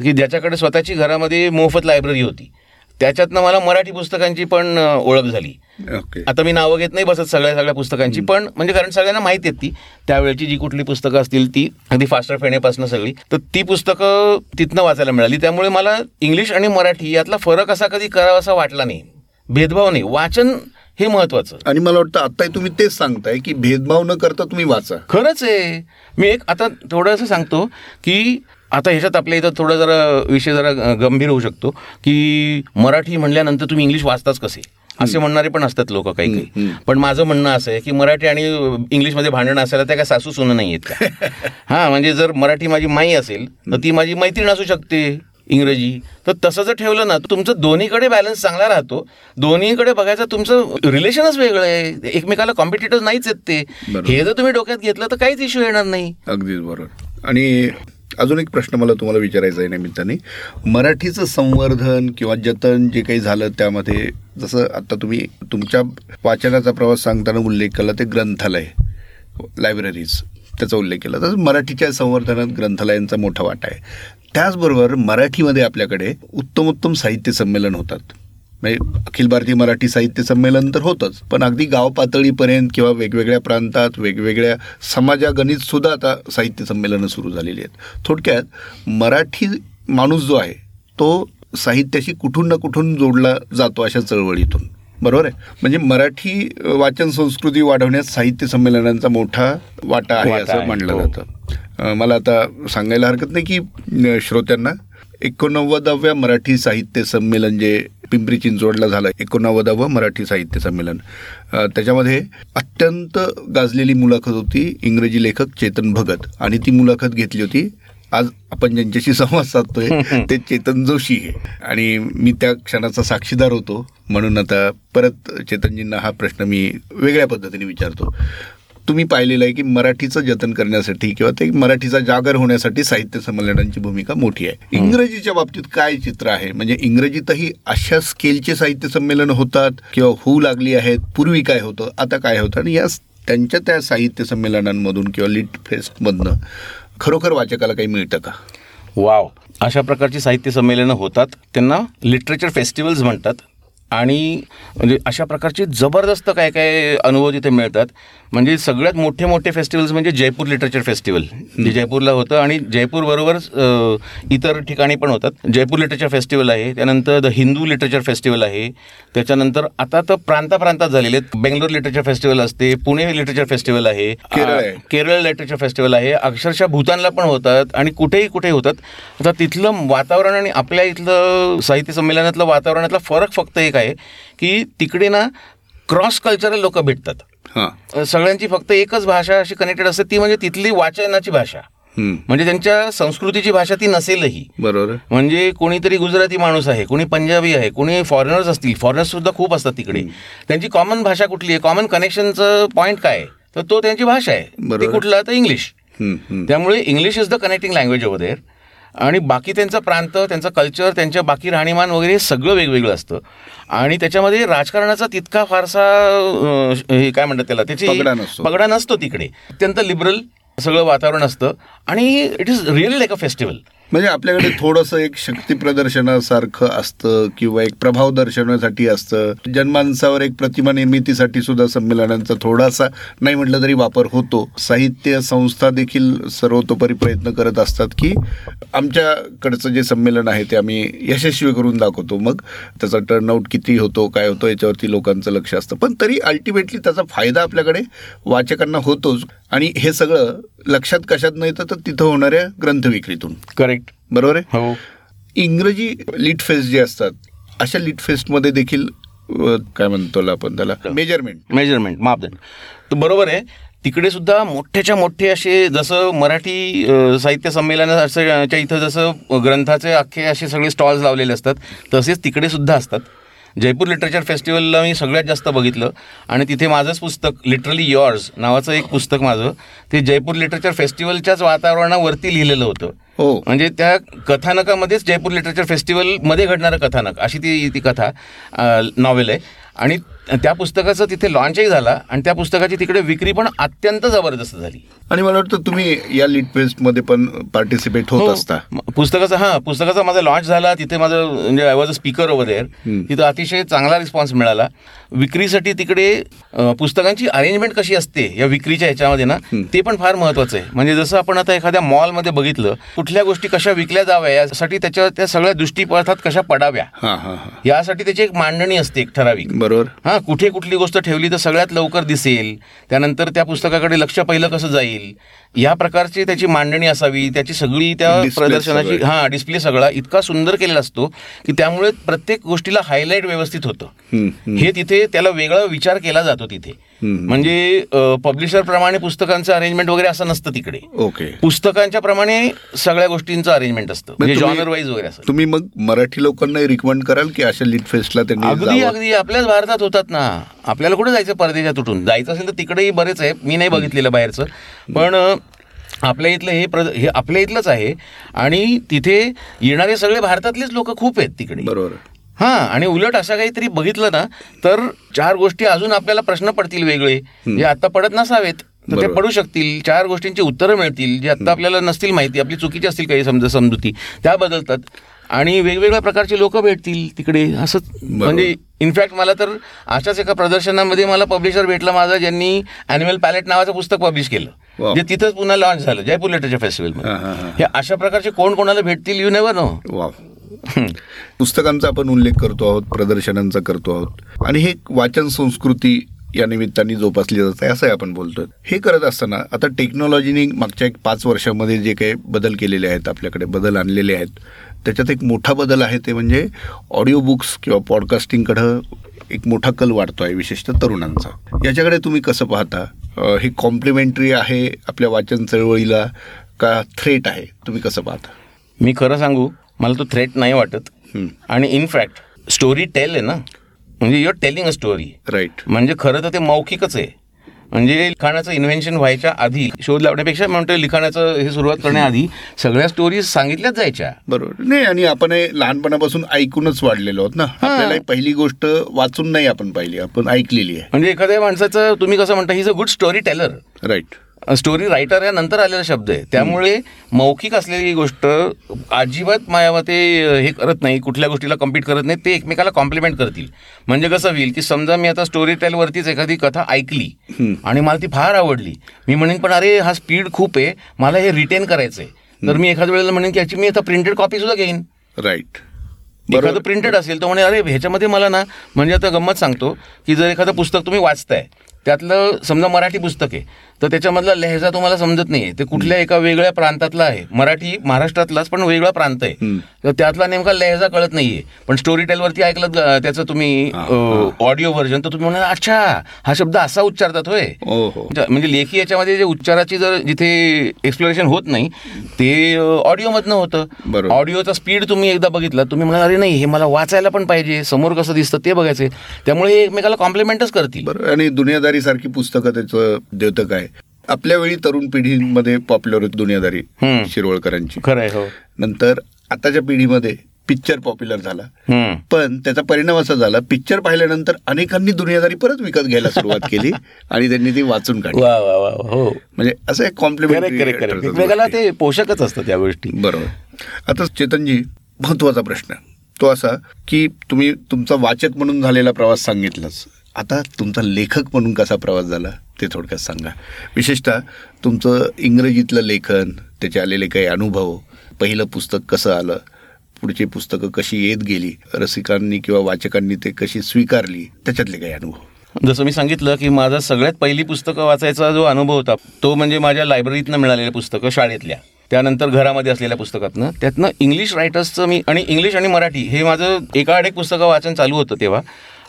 Speaker 2: की ज्याच्याकडे स्वतःची घरामध्ये मोफत लायब्ररी होती. त्याच्यातनं मला मराठी पुस्तकांची पण ओळख झाली.
Speaker 1: ओके.
Speaker 2: आता मी नावं घेत नाही बसत सगळ्या सगळ्या पुस्तकांची पण म्हणजे कारण सगळ्यांना माहिती आहेत ती. त्यावेळची जी कुठली पुस्तकं असतील ती अगदी फास्टर फेण्यापासून सगळी. तर ती पुस्तकं तिथनं वाचायला मिळाली. त्यामुळे मला इंग्लिश आणि मराठी यातला फरक असा कधी करावासा वाटला नाही. भेदभाव नाही. वाचन हे महत्वाचं
Speaker 1: आणि मला वाटतं आत्ताही तुम्ही तेच सांगताय की भेदभाव न करता तुम्ही वाचा.
Speaker 2: खरंच आहे. मी एक आता थोडंसं सांगतो की आता ह्याच्यात आपल्या इथं थोडं जरा विषय जरा गंभीर होऊ शकतो की मराठी म्हणल्यानंतर तुम्ही इंग्लिश वाचताच कसे? असे म्हणणारे पण असतात लोक काही काही. पण माझं म्हणणं असं आहे की मराठी आणि इंग्लिशमध्ये भांडणं असायला त्या काय सासू सुनं नाही आहेत का? (laughs) हां म्हणजे जर मराठी माझी माई असेल तर ती माझी मैत्रीण असू शकते इंग्रजी. तर तसं जर ठेवलं ना तर तुमचं दोन्हीकडे बॅलन्स चांगला राहतो. दोन्हीकडे बघायचं तुमचं रिलेशनच वेगळं आहे. एकमेकाला कॉम्पिटिटर्स नाहीच आहेत ते. हे जर तुम्ही डोक्यात घेतलं तर काहीच इश्यू येणार नाही.
Speaker 1: अगदीच बरोबर. आणि अजून एक प्रश्न मला तुम्हाला विचारायचा आहे निमित्ताने. मराठीचं संवर्धन किंवा जतन जे काही झालं त्यामध्ये जसं आता तुम्ही तुमच्या वाचनाचा प्रवास सांगताना उल्लेख केला ते ग्रंथालय लायब्ररीज त्याचा उल्लेख केला. तर मराठीच्या संवर्धनात ग्रंथालयांचा मोठा वाटा आहे. त्याचबरोबर मराठीमध्ये आपल्याकडे उत्तम उत्तम साहित्य संमेलन होतात. म्हणजे अखिल भारतीय मराठी साहित्य संमेलन तर होतंच पण अगदी गाव पातळीपर्यंत किंवा वेगवेगळ्या प्रांतात वेगवेगळ्या समाजागणित सुद्धा आता साहित्य संमेलनं सुरू झालेली आहेत. थोडक्यात मराठी माणूस जो आहे तो साहित्याशी कुठून ना कुठून जोडला जातो अशा चळवळीतून. बरोबर आहे? म्हणजे मराठी वाचन संस्कृती वाढवण्यात साहित्य संमेलनांचा मोठा वाटा आहे असं म्हणलं
Speaker 2: हो.
Speaker 1: जातं. मला आता सांगायला हरकत नाही की श्रोत्यांना एकोणनव्वदाव्या मराठी साहित्य संमेलन जे पिंपरी चिंचवडला झालं एकोणनव्वदावं मराठी साहित्य संमेलन. त्याच्यामध्ये अत्यंत गाजलेली मुलाखत होती इंग्रजी लेखक चेतन भगत आणि ती मुलाखत घेतली होती. आज आपण ज्यांच्याशी संवाद साधतोय ते चेतन जोशी आहे आणि मी त्या क्षणाचा साक्षीदार होतो. म्हणून आता परत चेतनजींना हा प्रश्न मी वेगळ्या पद्धतीने विचारतो. तुम्ही पाहिलेलं आहे की मराठीचं जतन करण्यासाठी किंवा ते मराठीचा जागर होण्यासाठी साहित्य संमेलनांची भूमिका मोठी आहे. इंग्रजीच्या बाबतीत काय चित्र आहे? म्हणजे इंग्रजीतही अशा स्केलचे साहित्य संमेलन होतात किंवा होऊ लागली आहेत पूर्वी काय होतं आता काय होतं? आणि या त्यांच्या त्या साहित्य संमेलनांमधून किंवा लिट फेस्टमधनं खरोखर वाचकाला काही मिळतं का?
Speaker 2: वाव. अशा प्रकारची साहित्य संमेलनं होतात. त्यांना लिटरेचर फेस्टिवल्स म्हणतात. आणि म्हणजे अशा प्रकारचे जबरदस्त काय काय अनुभव तिथे मिळतात. म्हणजे सगळ्यात मोठे मोठे फेस्टिवल्स म्हणजे जयपूर लिटरेचर फेस्टिवल जे जयपूरला होतं आणि जयपूरबरोबरच अ, इतर ठिकाणी पण होतात. जयपूर लिटरेचर फेस्टिवल आहे त्यानंतर द हिंदू लिटरेचर फेस्टिवल आहे त्याच्यानंतर आता तर प्रांताप्रांतात झालेले आहेत. बेंगलोर लिटरेचर फेस्टिवल असते पुणे लिटरेचर फेस्टिवल आहे
Speaker 1: केरळ आहे.
Speaker 2: केरळ लिटरेचर फेस्टिवल आहे अक्षरशः भूतानला पण होतात आणि कुठेही कुठे होतात. आता तिथलं वातावरण आणि आपल्या इथलं साहित्य संमेलनातलं वातावरणातला फरक फक्त एक आहे की तिकडे ना क्रॉस कल्चरल लोक भेटतात. सगळ्यांची फक्त एकच भाषा अशी कनेक्टेड असते ती म्हणजे तिथली वाचनाची भाषा. म्हणजे त्यांच्या संस्कृतीची भाषा ती नसेलही.
Speaker 1: बरोबर.
Speaker 2: म्हणजे कोणीतरी गुजराती माणूस आहे कोणी पंजाबी आहे कोणी फॉरेनर्स असतील फॉरेनर्स सुद्धा खूप असतात तिकडे. त्यांची कॉमन भाषा कुठली आहे? कॉमन कनेक्शनचं पॉईंट काय तर तो त्यांची भाषा आहे. ती कुठला? तर इंग्लिश. त्यामुळे English is the connecting language over there आणि बाकी त्यांचा प्रांत त्यांचं कल्चर त्यांच्या बाकी राहणीमान वगैरे हे सगळं वेगवेगळं असतं. आणि त्याच्यामध्ये राजकारणाचा तितका फारसा हे काय म्हणतात त्याला त्याची.
Speaker 1: पगडा नसतो.
Speaker 2: तिकडे. अत्यंत लिबरल सगळं वातावरण असतं. आणि it is really like a festival
Speaker 1: म्हणजे आपल्याकडे थोडंसं एक शक्ती प्रदर्शनासारखं असतं किंवा एक प्रभाव दर्शवण्यासाठी असतं. जनमानसावर एक प्रतिमा निर्मितीसाठी सुद्धा संमेलनांचा थोडासा नाही म्हटलं तरी वापर होतो. साहित्य संस्था देखील सर्वतोपरी प्रयत्न करत असतात की आमच्याकडचं जे संमेलन आहे ते आम्ही यशस्वी करून दाखवतो. मग त्याचा टर्नआउट किती होतो काय होतो याच्यावरती लोकांचं लक्ष असतं. पण तरी अल्टिमेटली त्याचा फायदा आपल्याकडे वाचकांना होतोच. आणि हे सगळं लक्षात कशात नाही तर तिथं होणाऱ्या ग्रंथविक्रीतून.
Speaker 2: करेक्ट
Speaker 1: बरोबर आहे?
Speaker 2: हो.
Speaker 1: इंग्रजी लिट फेस्ट जे असतात अशा लिट फेस्टमध्ये देखील काय म्हणतो आपण त्याला? मेजरमेंट.
Speaker 2: मेजरमेंट मापदंड तर बरोबर आहे. तिकडे सुद्धा मोठ्याच्या मोठे असे जसं मराठी साहित्य संमेलन असं च्या इथं जसं ग्रंथाचे अख्खे असे सगळे स्टॉल्स लावलेले असतात तसेच तिकडे सुद्धा असतात. जयपूर लिटरेचर फेस्टिवलला मी सगळ्यात जास्त बघितलं. आणि तिथे माझंच पुस्तक लिटरली युअर्स नावाचं एक पुस्तक माझं ते जयपूर लिटरेचर फेस्टिवलच्याच वातावरणावरती लिहिलेलं होतं.
Speaker 1: हो.
Speaker 2: म्हणजे त्या कथानकामध्येच जयपूर लिटरेचर फेस्टिवलमध्ये घडणारं कथानक अशी ती ती कथा नॉवेल आहे. आणि त्या पुस्तकाचं तिथे लॉन्चही झाला आणि त्या पुस्तकाची तिकडे विक्री पण अत्यंत जबरदस्त झाली.
Speaker 1: आणि मला वाटतं तुम्ही या लिट फेस्टमध्ये पण पार्टिसिपेट होत
Speaker 2: हो.
Speaker 1: असता.
Speaker 2: पुस्तकाचा हा पुस्तकाचा माझा लॉन्च झाला तिथे माझं म्हणजे I was a speaker over there तिथं अतिशय चांगला रिस्पॉन्स मिळाला. विक्रीसाठी तिकडे पुस्तकांची अरेंजमेंट कशी असते या विक्रीच्या ह्याच्यामध्ये ना ते पण फार महत्वाचं आहे. म्हणजे जसं आपण आता एखाद्या मॉलमध्ये बघितलं कुठल्या गोष्टी कशा विकल्या जाव्या यासाठी त्याच्या त्या सगळ्या दृष्टीपथात कशा पडाव्या?
Speaker 1: हां हां हां.
Speaker 2: यासाठी त्याची एक मांडणी असते एक ठराविक.
Speaker 1: बरोबर.
Speaker 2: हा कुठे कुठली गोष्ट ठेवली तर सगळ्यात लवकर दिसेल. त्यानंतर त्या पुस्तकाकडे लक्ष पहिलं कसं जाईल? या प्रकारची त्याची मांडणी असावी त्याची सगळी त्या प्रदर्शनाची. हा डिस्प्ले सगळा इतका सुंदर केलेला असतो की त्यामुळे प्रत्येक गोष्टीला हायलाईट व्यवस्थित होतं. हे तिथे त्याला वेगळा विचार केला जातो तिथे. म्हणजे पब्लिशर प्रमाणे पुस्तकांचं अरेंजमेंट वगैरे असं नसतं तिकडे.
Speaker 1: ओके.
Speaker 2: पुस्तकांच्या प्रमाणे सगळ्या गोष्टींचं अरेंजमेंट असतं. म्हणजे जॉनर वाईज वगैरे असं.
Speaker 1: तुम्ही मग मराठी लोकांना रिकमेंड कराल की अशा लिट फेस्टला त्यांनी
Speaker 2: अगदी? अगदी. आपल्याच भारतात होतात ना. आपल्याला कुठे जायचं? परदेशात उठून जायचं असेल तर तिकडेही बरेच आहे. मी नाही बघितलेलं बाहेरचं. पण आपल्या इथलं हे प्र हे आपल्या इथलंच आहे. आणि तिथे येणारे सगळे भारतातलेच लोक खूप आहेत तिकडे.
Speaker 1: बरोबर.
Speaker 2: हां आणि उलट असं काहीतरी बघितलं ना तर चार गोष्टी अजून आपल्याला प्रश्न पडतील वेगळे जे आता पडत नसावेत तर ते. पडू शकतील. चार गोष्टींची उत्तरं मिळतील जी आता आपल्याला नसतील माहिती आपली चुकीची असतील काही समजा समजुती त्या बदलतात आणि वेगवेगळ्या प्रकारचे लोक भेटतील तिकडे असं म्हणजे इनफॅक्ट मला तर अशाच एका प्रदर्शनामध्ये मला पब्लिशर भेटला माझा ज्यांनी अॅनिमल पॅलेट नावाचं पुस्तक पब्लिश केलं. जे तिथंच पुन्हा लॉन्च झालं जयपूर लिटरेचर फेस्टिवलमध्ये
Speaker 1: हा,
Speaker 2: अशा प्रकारचे कोण कोणाला भेटतील यू नेवर नो (laughs)
Speaker 1: पुस्तकांचा आपण उल्लेख करतो आहोत प्रदर्शनांचा करतो आहोत. आणि हे एक वाचन संस्कृती या निमित्ताने जोपासली जात आहे असंही आपण बोलतोय. हे करत असताना आता टेक्नॉलॉजीने मागच्या एक पाच वर्षामध्ये जे काही बदल केलेले आहेत आपल्याकडे बदल आणलेले आहेत त्याच्यात एक मोठा बदल आहे ते म्हणजे ऑडिओ बुक्स किंवा पॉडकास्टिंगकडं एक मोठा कल वाढतो आहे विशेषतः तरुणांचा. याच्याकडे तुम्ही कसं पाहता? हे कॉम्प्लिमेंटरी आहे आपल्या वाचन चळवळीला का थ्रेट आहे? तुम्ही कसं पाहता?
Speaker 2: मी खरं सांगू मला तो थ्रेट नाही वाटत.
Speaker 1: हं.
Speaker 2: आणि इनफॅक्ट स्टोरी टेल आहे ना म्हणजे your telling a story
Speaker 1: right
Speaker 2: म्हणजे खरं तर ते मौखिकच आहे. म्हणजे लिखाणाचं इन्व्हेन्शन व्हायच्या आधी शोध लावण्यापेक्षा म्हणतो लिखाणाचं हे सुरुवात करण्याआधी सगळ्या स्टोरीज सांगितल्याच जायच्या.
Speaker 1: बरोबर. नाही आणि आपण हे लहानपणापासून ऐकूनच वाढलेलो आहोत ना. आपल्याला ही पहिली गोष्ट वाचून नाही आपण पाहिली आपण ऐकलेली आहे.
Speaker 2: म्हणजे एखाद्या माणसाचं तुम्ही कसं म्हणता he's a good story teller
Speaker 1: right
Speaker 2: story writer या नंतर आलेला शब्द आहे. त्यामुळे मौखिक असलेली गोष्ट अजिबात माझ्या मते हे करत नाही कुठल्या गोष्टीला कम्पीट करत नाही ते एकमेकाला कॉम्प्लिमेंट करतील. म्हणजे कसं होईल की समजा मी आता स्टोरी टेलवरतीच एखादी कथा ऐकली आणि मला ती फार आवडली. मी म्हणेन पण अरे हा स्पीड खूप आहे मला हे रिटेन करायचं आहे तर मी एखाद्या वेळेला म्हणेन की याची मी आता प्रिंटेड कॉपी सुद्धा घेईन.
Speaker 1: राईट
Speaker 2: एखादं प्रिंटेड असेल तर म्हणे अरे ह्याच्यामध्ये मला ना म्हणजे आता गंमत सांगतो की जर एखादं पुस्तक तुम्ही वाचताय त्यातलं समजा मराठी पुस्तक आहे तर त्याच्यामधला लहेजा तुम्हाला समजत नाही ते कुठल्या एका वेगळ्या प्रांतातला आहे. मराठी महाराष्ट्रातलाच पण वेगळा प्रांत आहे. तर त्यातला नेमका लहेजा कळत नाहीये. पण स्टोरी टेलवरती ऐकलं त्याचं तुम्ही ऑडिओ व्हर्जन तर तुम्ही म्हणाल अच्छा हा शब्द असा उच्चारतात होय.
Speaker 1: हो
Speaker 2: म्हणजे लेखी याच्यामध्ये जे उच्चाराची जर जिथे एक्सप्लोरेशन होत नाही ते ऑडिओमधनं होतं.
Speaker 1: बरोबर.
Speaker 2: ऑडिओचा स्पीड तुम्ही एकदा बघितला तुम्ही म्हणाल अरे नाही हे मला वाचायला पण पाहिजे समोर कसं दिसतं ते बघायचे त्यामुळे हे एकमेकाला कॉम्प्लिमेंटच करतील.
Speaker 1: आणि दुनियादारी सारखी पुस्तकं त्याचं द्योतक आहे. आपल्या वेळी तरुण पिढीमध्ये पॉप्युलर होती दुनियादारी
Speaker 2: हम्म.
Speaker 1: शिरवळकरांची.
Speaker 2: खरं आहे हो.
Speaker 1: नंतर आताच्या पिढीमध्ये पिक्चर पॉप्युलर झाला. पण त्याचा परिणाम असा झाला पिक्चर पाहिल्यानंतर अनेकांनी दुनियादारी परत विकत घ्यायला सुरुवात केली (laughs) आणि त्यांनी ती वाचून काढली.
Speaker 2: वा वा वा हो.
Speaker 1: म्हणजे असं एक
Speaker 2: एकमेकाला ते पोषकच असतं त्या गोष्टी.
Speaker 1: बरोबर. आता चेतनजी महत्त्वाचा प्रश्न. तो असा की तुम्ही तुमचा वाचक म्हणून झालेला प्रवास सांगितलाच आता तुमचा लेखक म्हणून कसा प्रवास झाला ते थोडक्यात सांगा. विशेषतः तुमचं इंग्रजीतलं लेखन त्याचे आलेले काही अनुभव पहिलं पुस्तक कसं आलं पुढची पुस्तकं कशी येत गेली रसिकांनी किंवा वाचकांनी ते कशी स्वीकारली त्याच्यातले काही अनुभव.
Speaker 2: जसं मी सांगितलं की माझा सगळ्यात पहिली पुस्तकं वाचायचा जो अनुभव होता तो म्हणजे माझ्या लायब्ररीतनं मिळालेल्या पुस्तकं शाळेतल्या. त्यानंतर घरामध्ये असलेल्या पुस्तकातनं. त्यातनं इंग्लिश रायटर्सचं मी आणि इंग्लिश आणि मराठी हे माझं एका एक पुस्तकं वाचन चालू होतं तेव्हा.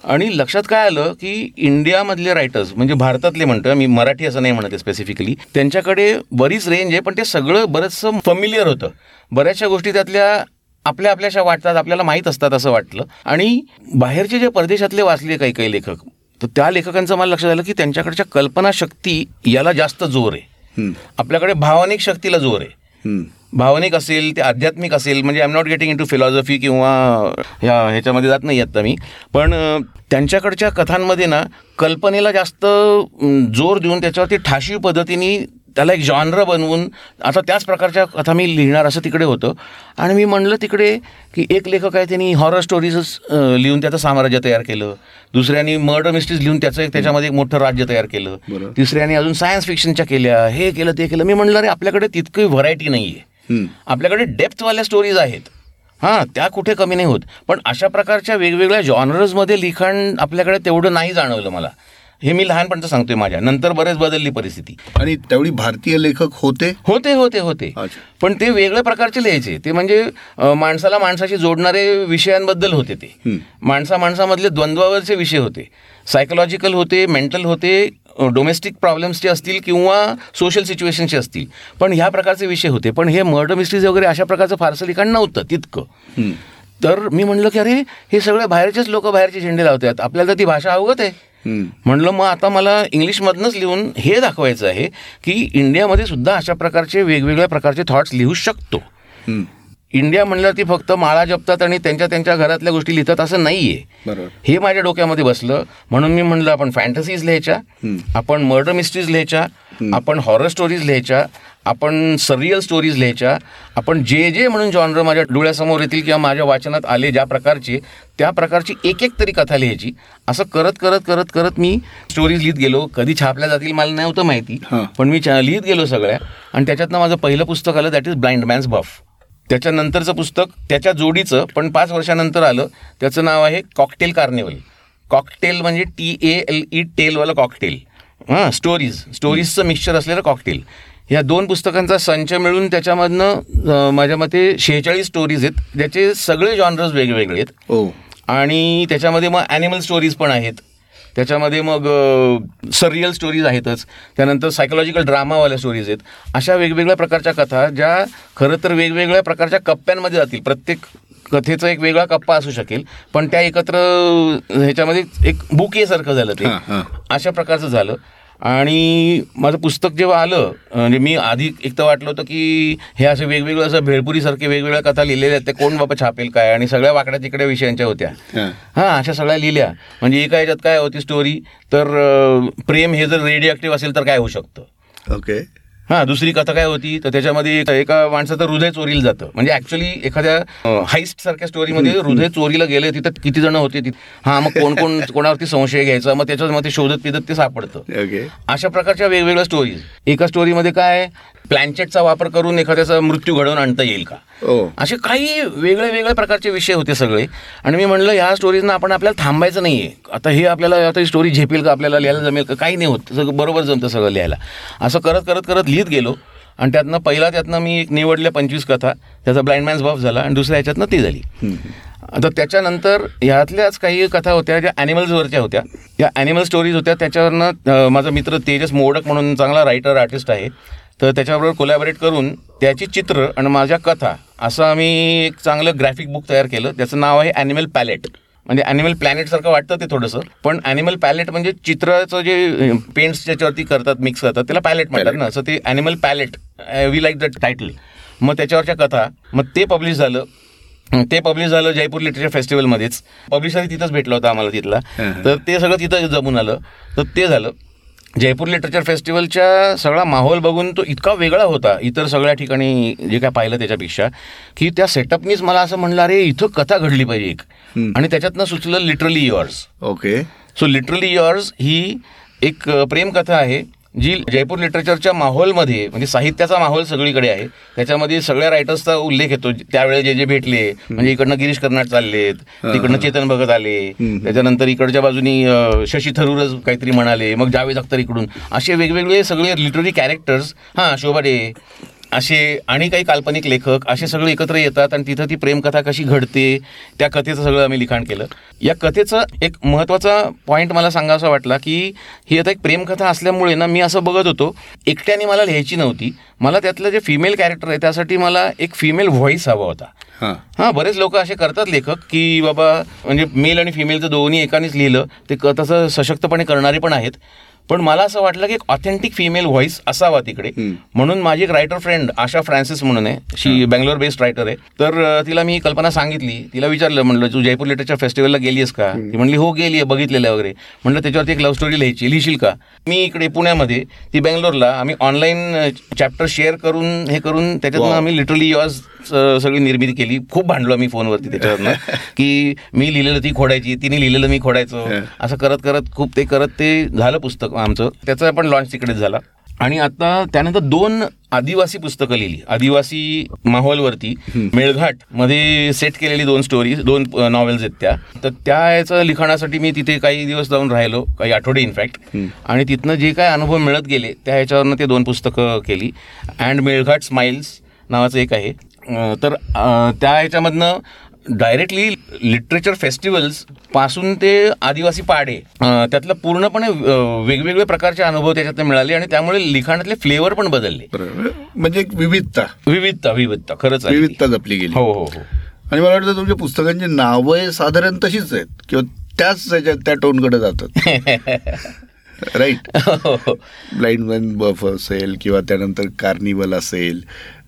Speaker 2: आणि लक्षात काय आलं की इंडियामधले रायटर्स म्हणजे भारतातले म्हणतो मी मराठी असं नाही म्हणते स्पेसिफिकली त्यांच्याकडे बरीच रेंज आहे पण ते सगळं बरंचसं फमिलियर होतं. बऱ्याचशा गोष्टी त्यातल्या आपल्या आपल्याशा वाटतात आपल्याला माहीत असतात असं वाटलं. आणि बाहेरचे जे परदेशातले वाचले काही काही लेखक तर त्या लेखकांचं मला लक्षात आलं की त्यांच्याकडच्या कल्पनाशक्ती याला जास्त जोर आहे. आपल्याकडे भावनिक शक्तीला जोर आहे. भावनिक असेल ते आध्यात्मिक असेल म्हणजे I am not getting into philosophy किंवा ह्या ह्याच्यामध्ये जात नाही आता मी. पण त्यांच्याकडच्या कथांमध्ये ना कल्पनेला जास्त जोर देऊन त्याच्यावरती ठाशीव पद्धतीने त्याला एक जॉनर बनवून आता त्याच प्रकारच्या कथा मी लिहिणार असं तिकडे होतं. आणि मी म्हणलं तिकडे की एक लेखक आहे त्यांनी हॉरर स्टोरीजच लिहून त्याचं साम्राज्य तयार केलं. दुसऱ्यांनी मर्डर मिस्ट्रीज लिहून त्याचं एक त्याच्यामध्ये एक मोठं राज्य तयार केलं. तिसऱ्याने अजून सायन्स फिक्शनच्या केल्या हे केलं ते केलं. मी म्हणलं अरे आपल्याकडे तितकी व्हरायटी नाही आहे. आपल्याकडे डेप्थवाल्या स्टोरीज आहेत. हां. त्या कुठे कमी नाही होत. पण अशा प्रकारच्या वेगवेगळ्या जॉनर्समध्ये लिखाण आपल्याकडे तेवढं नाही जाणवलं मला. हे मी लहानपणचं सांगतोय माझ्या. नंतर बरेच बदलली परिस्थिती.
Speaker 1: आणि त्यावेळी भारतीय लेखक होते?
Speaker 2: होते होते होते. पण ते वेगळ्या प्रकारचे लिहायचे. ते म्हणजे माणसाला माणसाशी जोडणारे विषयांबद्दल होते ते. माणसा माणसामधले द्वंद्वावरचे विषय होते. सायकोलॉजिकल होते मेंटल होते डोमेस्टिक प्रॉब्लेम्सचे असतील किंवा सोशल सिच्युएशनचे असतील पण ह्या प्रकारचे विषय होते पण हे मर्डर मिस्ट्रीज वगैरे अशा प्रकारचं फारसं लिखाण नव्हतं तितकं. तर मी म्हणलं की अरे हे सगळे बाहेरचेच लोक बाहेरचे झेंडे लावतात आपल्याला तर ती भाषा अवगत आहे. म्हणलं मग आता मला इंग्लिशमधनंच लिहून हे दाखवायचं आहे की इंडियामध्ये सुद्धा अशा प्रकारचे वेगवेगळ्या प्रकारचे थॉट्स लिहू शकतो. इंडिया म्हणलं ती फक्त माळा जपतात आणि त्यांच्या त्यांच्या घरातल्या गोष्टी लिहितात असं नाहीये.
Speaker 1: बरोबर.
Speaker 2: हे माझ्या डोक्यामध्ये बसलं. म्हणून मी म्हणलं आपण फॅन्टसीज लिहायच्या आपण मर्डर मिस्ट्रीज लिहायच्या आपण हॉरर स्टोरीज लिहायच्या आपण सरियल स्टोरीज लिहायच्या आपण जे जे म्हणून जॉनर माझ्या डोळ्यासमोर येतील किंवा माझ्या वाचनात आले ज्या प्रकारचे त्या प्रकारची एक एक तरी कथा लिहायची. असं करत करत करत करत मी स्टोरीज लिहित गेलो. कधी छापल्या जातील मला नव्हतं माहिती
Speaker 1: हां.
Speaker 2: पण मी लिहित गेलो सगळ्या. आणि त्याच्यातनं माझं पहिलं पुस्तक आलं that is blind man's buff त्याच्यानंतरचं पुस्तक त्याच्या जोडीचं पण पाच वर्षानंतर आलं. त्याचं नाव आहे कॉकटेल कार्निवल कॉकटेल म्हणजे टी ए एल ई टेलवाला कॉकटेल हां स्टोरीज स्टोरीजचं मिक्सचर असलेलं कॉकटेल ह्या दोन पुस्तकांचा संच मिळून त्याच्यामधनं माझ्या मते शेहेचाळीस स्टोरीज आहेत. ज्याचे सगळे जॉनर्स वेगवेगळे आहेत.
Speaker 1: ओ
Speaker 2: आणि त्याच्यामध्ये मग ॲनिमल स्टोरीज पण आहेत. त्याच्यामध्ये मग सरियल स्टोरीज आहेतच. त्यानंतर सायकोलॉजिकल ड्रामावाल्या स्टोरीज आहेत. अशा वेगवेगळ्या प्रकारच्या कथा ज्या खरं तर वेगवेगळ्या प्रकारच्या कप्प्यांमध्ये जातील. प्रत्येक कथेचा एक वेगळा कप्पा असू शकेल पण त्या एकत्र ह्याच्यामध्ये एक बुकेसारखं झालं ते. अशा प्रकारचं झालं. आणि माझं पुस्तक जेव्हा आलं म्हणजे मी आधी एक तर वाटलं होतं की हे असे वेगवेगळं असं भेळपुरीसारखे वेगवेगळ्या कथा लिहिलेल्या आहेत ते कोण बाबा छापेल काय? आणि सगळ्या वाकड्या तिकड्या विषयांच्या होत्या.
Speaker 1: हां.
Speaker 2: अशा सगळ्या लिहिल्या. म्हणजे एका याच्यात काय होती स्टोरी तर प्रेम हे जर रेडिओ ॲक्टिव्ह असेल तर काय होऊ शकतं?
Speaker 1: ओके
Speaker 2: हां दुसरी कथा काय होती? तर त्याच्यामध्ये एक- एका माणसाचं हृदय चोरीला जातं. म्हणजे ऍक्च्युली एखाद्या हाईस्ट सारख्या स्टोरीमध्ये हृदय चोरीला गेले तिथं किती जण होते? तिथे हां मग कोण कोण (laughs) कोणावरती संशय घ्यायचा? मग त्याच्यामध्ये शोधत पिदत ते सापडतं. अशा प्रकारच्या वेगवेगळ्या स्टोरीज एका स्टोरीमध्ये काय प्लॅनचेटचा वापर करून एखाद्याचा मृत्यू घडवून आणता येईल का?
Speaker 1: ओ
Speaker 2: असे काही वेगळे वेगळे प्रकारचे विषय होते सगळे. आणि मी म्हणलं ह्या स्टोरीजना आपण आपल्याला थांबायचं नाही आहे आता हे आपल्याला आता ही स्टोरी झेपेल का आपल्याला लिहायला जमेल का? काही नाही होत. सगळं बरोबर जमतं सगळं लिहायला. असं करत करत करत लिहित गेलो आणि त्यातनं पहिला त्यातनं मी एक निवडल्या पंचवीस कथा त्याचा ब्लाइंड मॅन्स बॉफ झाला आणि दुसऱ्या ह्याच्यातनं ती झाली. आता त्याच्यानंतर ह्यातल्याच काही कथा होत्या ज्या ॲनिमल्सवरच्या होत्या. या ॲनिमल स्टोरीज होत्या. त्याच्यावरनं माझा मित्र तेजस मोडक म्हणून चांगला रायटर आर्टिस्ट आहे. तर त्याच्याबरोबर कोलॅबरेट करून त्याची चित्र आणि माझ्या कथा असं आम्ही एक चांगलं ग्राफिक बुक तयार केलं. त्याचं नाव आहे ॲनिमल पॅलेट म्हणजे ॲनिमल प्लॅनेटसारखं वाटतं ते थोडंसं. पण ॲनिमल पॅलेट म्हणजे चित्राचं जे पेंट्स त्याच्यावरती करतात मिक्स करतात त्याला पॅलेट म्हणतात ना. असं ते animal palette we like the title मग त्याच्यावरच्या कथा मग ते पब्लिश झालं. ते पब्लिश झालं जयपूर लिटरेचर फेस्टिवलमध्येच पब्लिशर तिथंच भेटला होता आम्हाला तिथला. तर ते सगळं तिथं जमून आलं. तर ते झालं. जयपूर लिटरेचर फेस्टिवलच्या सगळा माहोल बघून तो इतका वेगळा होता इतर सगळ्या ठिकाणी जे काय पाहिलं त्याच्यापेक्षा की त्या सेटअपनीच मला असं म्हणलं अरे इथं कथा घडली पाहिजे एक. आणि त्याच्यातनं सुचलं literally yours
Speaker 1: okay.
Speaker 2: So literally yours ही एक प्रेमकथा आहे. जी जयपूर लिटरेचरच्या माहोलमध्ये म्हणजे साहित्याचा माहोल सगळीकडे आहे त्याच्यामध्ये सगळ्या रायटर्सचा उल्लेख येतो. त्यावेळेस जे जे भेटले म्हणजे इकडनं गिरीश कर्नाड चाललेत तिकडनं चेतन भगत आले त्याच्यानंतर इकडच्या बाजूनी शशी थरूरच काहीतरी म्हणाले मग जावेद अख्तर इकडून. असे वेगवेगळे सगळे लिटररी कॅरेक्टर्स हां शोभा डे असे आणि काही काल्पनिक लेखक असे सगळे एकत्र येतात आणि तिथं ती प्रेमकथा कशी घडते त्या कथेचं सगळं आम्ही लिखाण केलं. या कथेचं एक महत्त्वाचा पॉईंट मला सांगासा वाटला की ही आता एक प्रेमकथा असल्यामुळे ना मी असं बघत होतो एकट्याने मला लिहायची नव्हती. मला त्यातलं जे फिमेल कॅरेक्टर आहे त्यासाठी मला एक फिमेल व्हॉईस हवा होता.
Speaker 1: हां.
Speaker 2: हां बरेच लोक असे करतात लेखक की बाबा म्हणजे मेल आणि फिमेलचं दोन्ही एकानेच लिहिलं ते तसं सशक्तपणे करणारे पण आहेत. पण मला असं वाटलं की एक ऑथेंटिक फिमेल व्हॉईस असावा तिकडे. म्हणून माझी एक रायटर फ्रेंड आशा फ्रान्सिस म्हणून आहे शी बँगलोर बेस्ड रायटर आहे. तर तिला मी कल्पना सांगितली. तिला विचारलं म्हणलं तू जयपूर लिटरेचर फेस्टिवलला गेली आहेस का? ती म्हणली हो गेली आहे बघितलेलं वगैरे. म्हणलं त्याच्यावरती एक लव्ह स्टोरी लिहायची लिहिशील का? मी इकडे पुण्यामध्ये ती बँगलोरला आम्ही ऑनलाईन चॅप्टर शेअर करून हे करून त्याच्यातनं. आम्ही लिटरली युअर्स सगळी निर्मिती केली. खूप भांडलो आम्ही फोनवरती त्याच्यावरनं. (laughs) की मी लिहिलेलं ती खोडायची तिने लिहिलेलं मी खोडायचो. असं करत करत खूप ते करत ते झालं पुस्तक. आमचं. त्याचा पण लॉन्च तिकडेच झाला. आणि आता त्यानंतर दोन आदिवासी पुस्तकं लिहिली. आदिवासी माहोलवरती मेळघाटमध्ये सेट केलेली दोन स्टोरी दोन नॉवेल्स आहेत त्या. तर त्या याचं लिखाणासाठी मी तिथे काही दिवस जाऊन राहिलो काही आठवडे इनफॅक्ट आणि तिथनं जे काय अनुभव मिळत गेले त्या ह्याच्यावरनं ते दोन पुस्तकं केली. अँड मेळघाट स्माइल्स नावाचं एक आहे. तर त्या ह्याच्यामधनं डायरेक्टली लिटरेचर फेस्टिवल्सपासून ते आदिवासी पाडे त्यातलं पूर्णपणे वेगवेगळे प्रकारचे अनुभव त्याच्यात मिळाले आणि त्यामुळे लिखाणातले फ्लेवर पण बदलले.
Speaker 1: म्हणजे विविधता.
Speaker 2: विविधता विविधता. खरंच.
Speaker 1: विविधता जपली गेली.
Speaker 2: हो हो हो.
Speaker 1: आणि मला वाटतं तुमच्या पुस्तकांची नावं साधारण तशीच आहेत किंवा त्याच त्याच्यात त्या टोनकडे जातात. राईट. ब्लाइंड मॅन बफ असेल किंवा त्यानंतर कार्निवल असेल.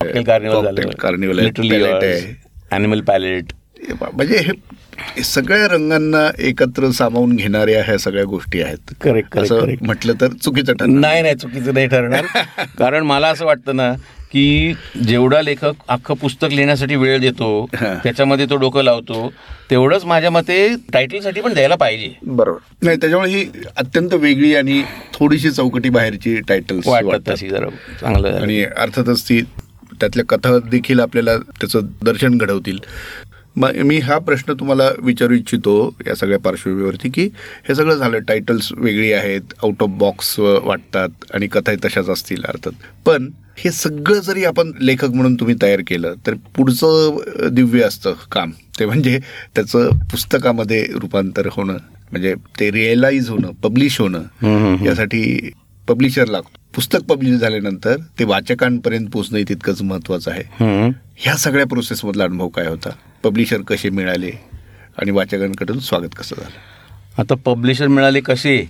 Speaker 2: Cocktail carnival
Speaker 1: Cocktail
Speaker 2: झालं.
Speaker 1: म्हणजे हे सगळ्या रंगांना एकत्र सामावून घेणाऱ्या ह्या सगळ्या गोष्टी आहेत. असं. म्हटलं तर चुकीचं ठरणार.
Speaker 2: नाही नाही चुकीचं नाही ठरणार. (laughs) कारण मला असं वाटतं ना की जेवढा लेखक अख्खं पुस्तक लिहिण्यासाठी वेळ देतो. त्याच्यामध्ये तो डोकं लावतो तेवढंच माझ्या मते टायटलसाठी पण द्यायला पाहिजे.
Speaker 1: बरोबर. नाही त्याच्यामुळे ही अत्यंत वेगळी आणि थोडीशी चौकटी बाहेरची टायटल्स
Speaker 2: वाटतात. तशी जरा चांगलं.
Speaker 1: आणि अर्थातच ती त्यातल्या कथा देखील आपल्याला त्याचं दर्शन घडवतील. मग मी हा प्रश्न तुम्हाला विचारू इच्छितो या सगळ्या पार्श्वभूमीवरती की हे सगळं झालं टायटल्स वेगळी आहेत आउट ऑफ बॉक्स वाटतात आणि कथाही तशाच असतील अर्थात. पण हे सगळं जरी आपण लेखक म्हणून तुम्ही तयार केलं तर पुढचं दिव्य असतं काम. ते म्हणजे त्याचं पुस्तकामध्ये रूपांतर होणं म्हणजे ते रिअलाइज होणं पब्लिश होणं. यासाठी पब्लिशर लागतो. पुस्तक पब्लिश झाल्यानंतर ते वाचकांपर्यंत पोहोचणं तितकंच महत्वाचं आहे. ह्या सगळ्या प्रोसेसमधला अनुभव काय होता? पब्लिशर कसे मिळाले आणि वाचकांकडून स्वागत कसं झालं?
Speaker 2: आता पब्लिशर मिळाले कसे?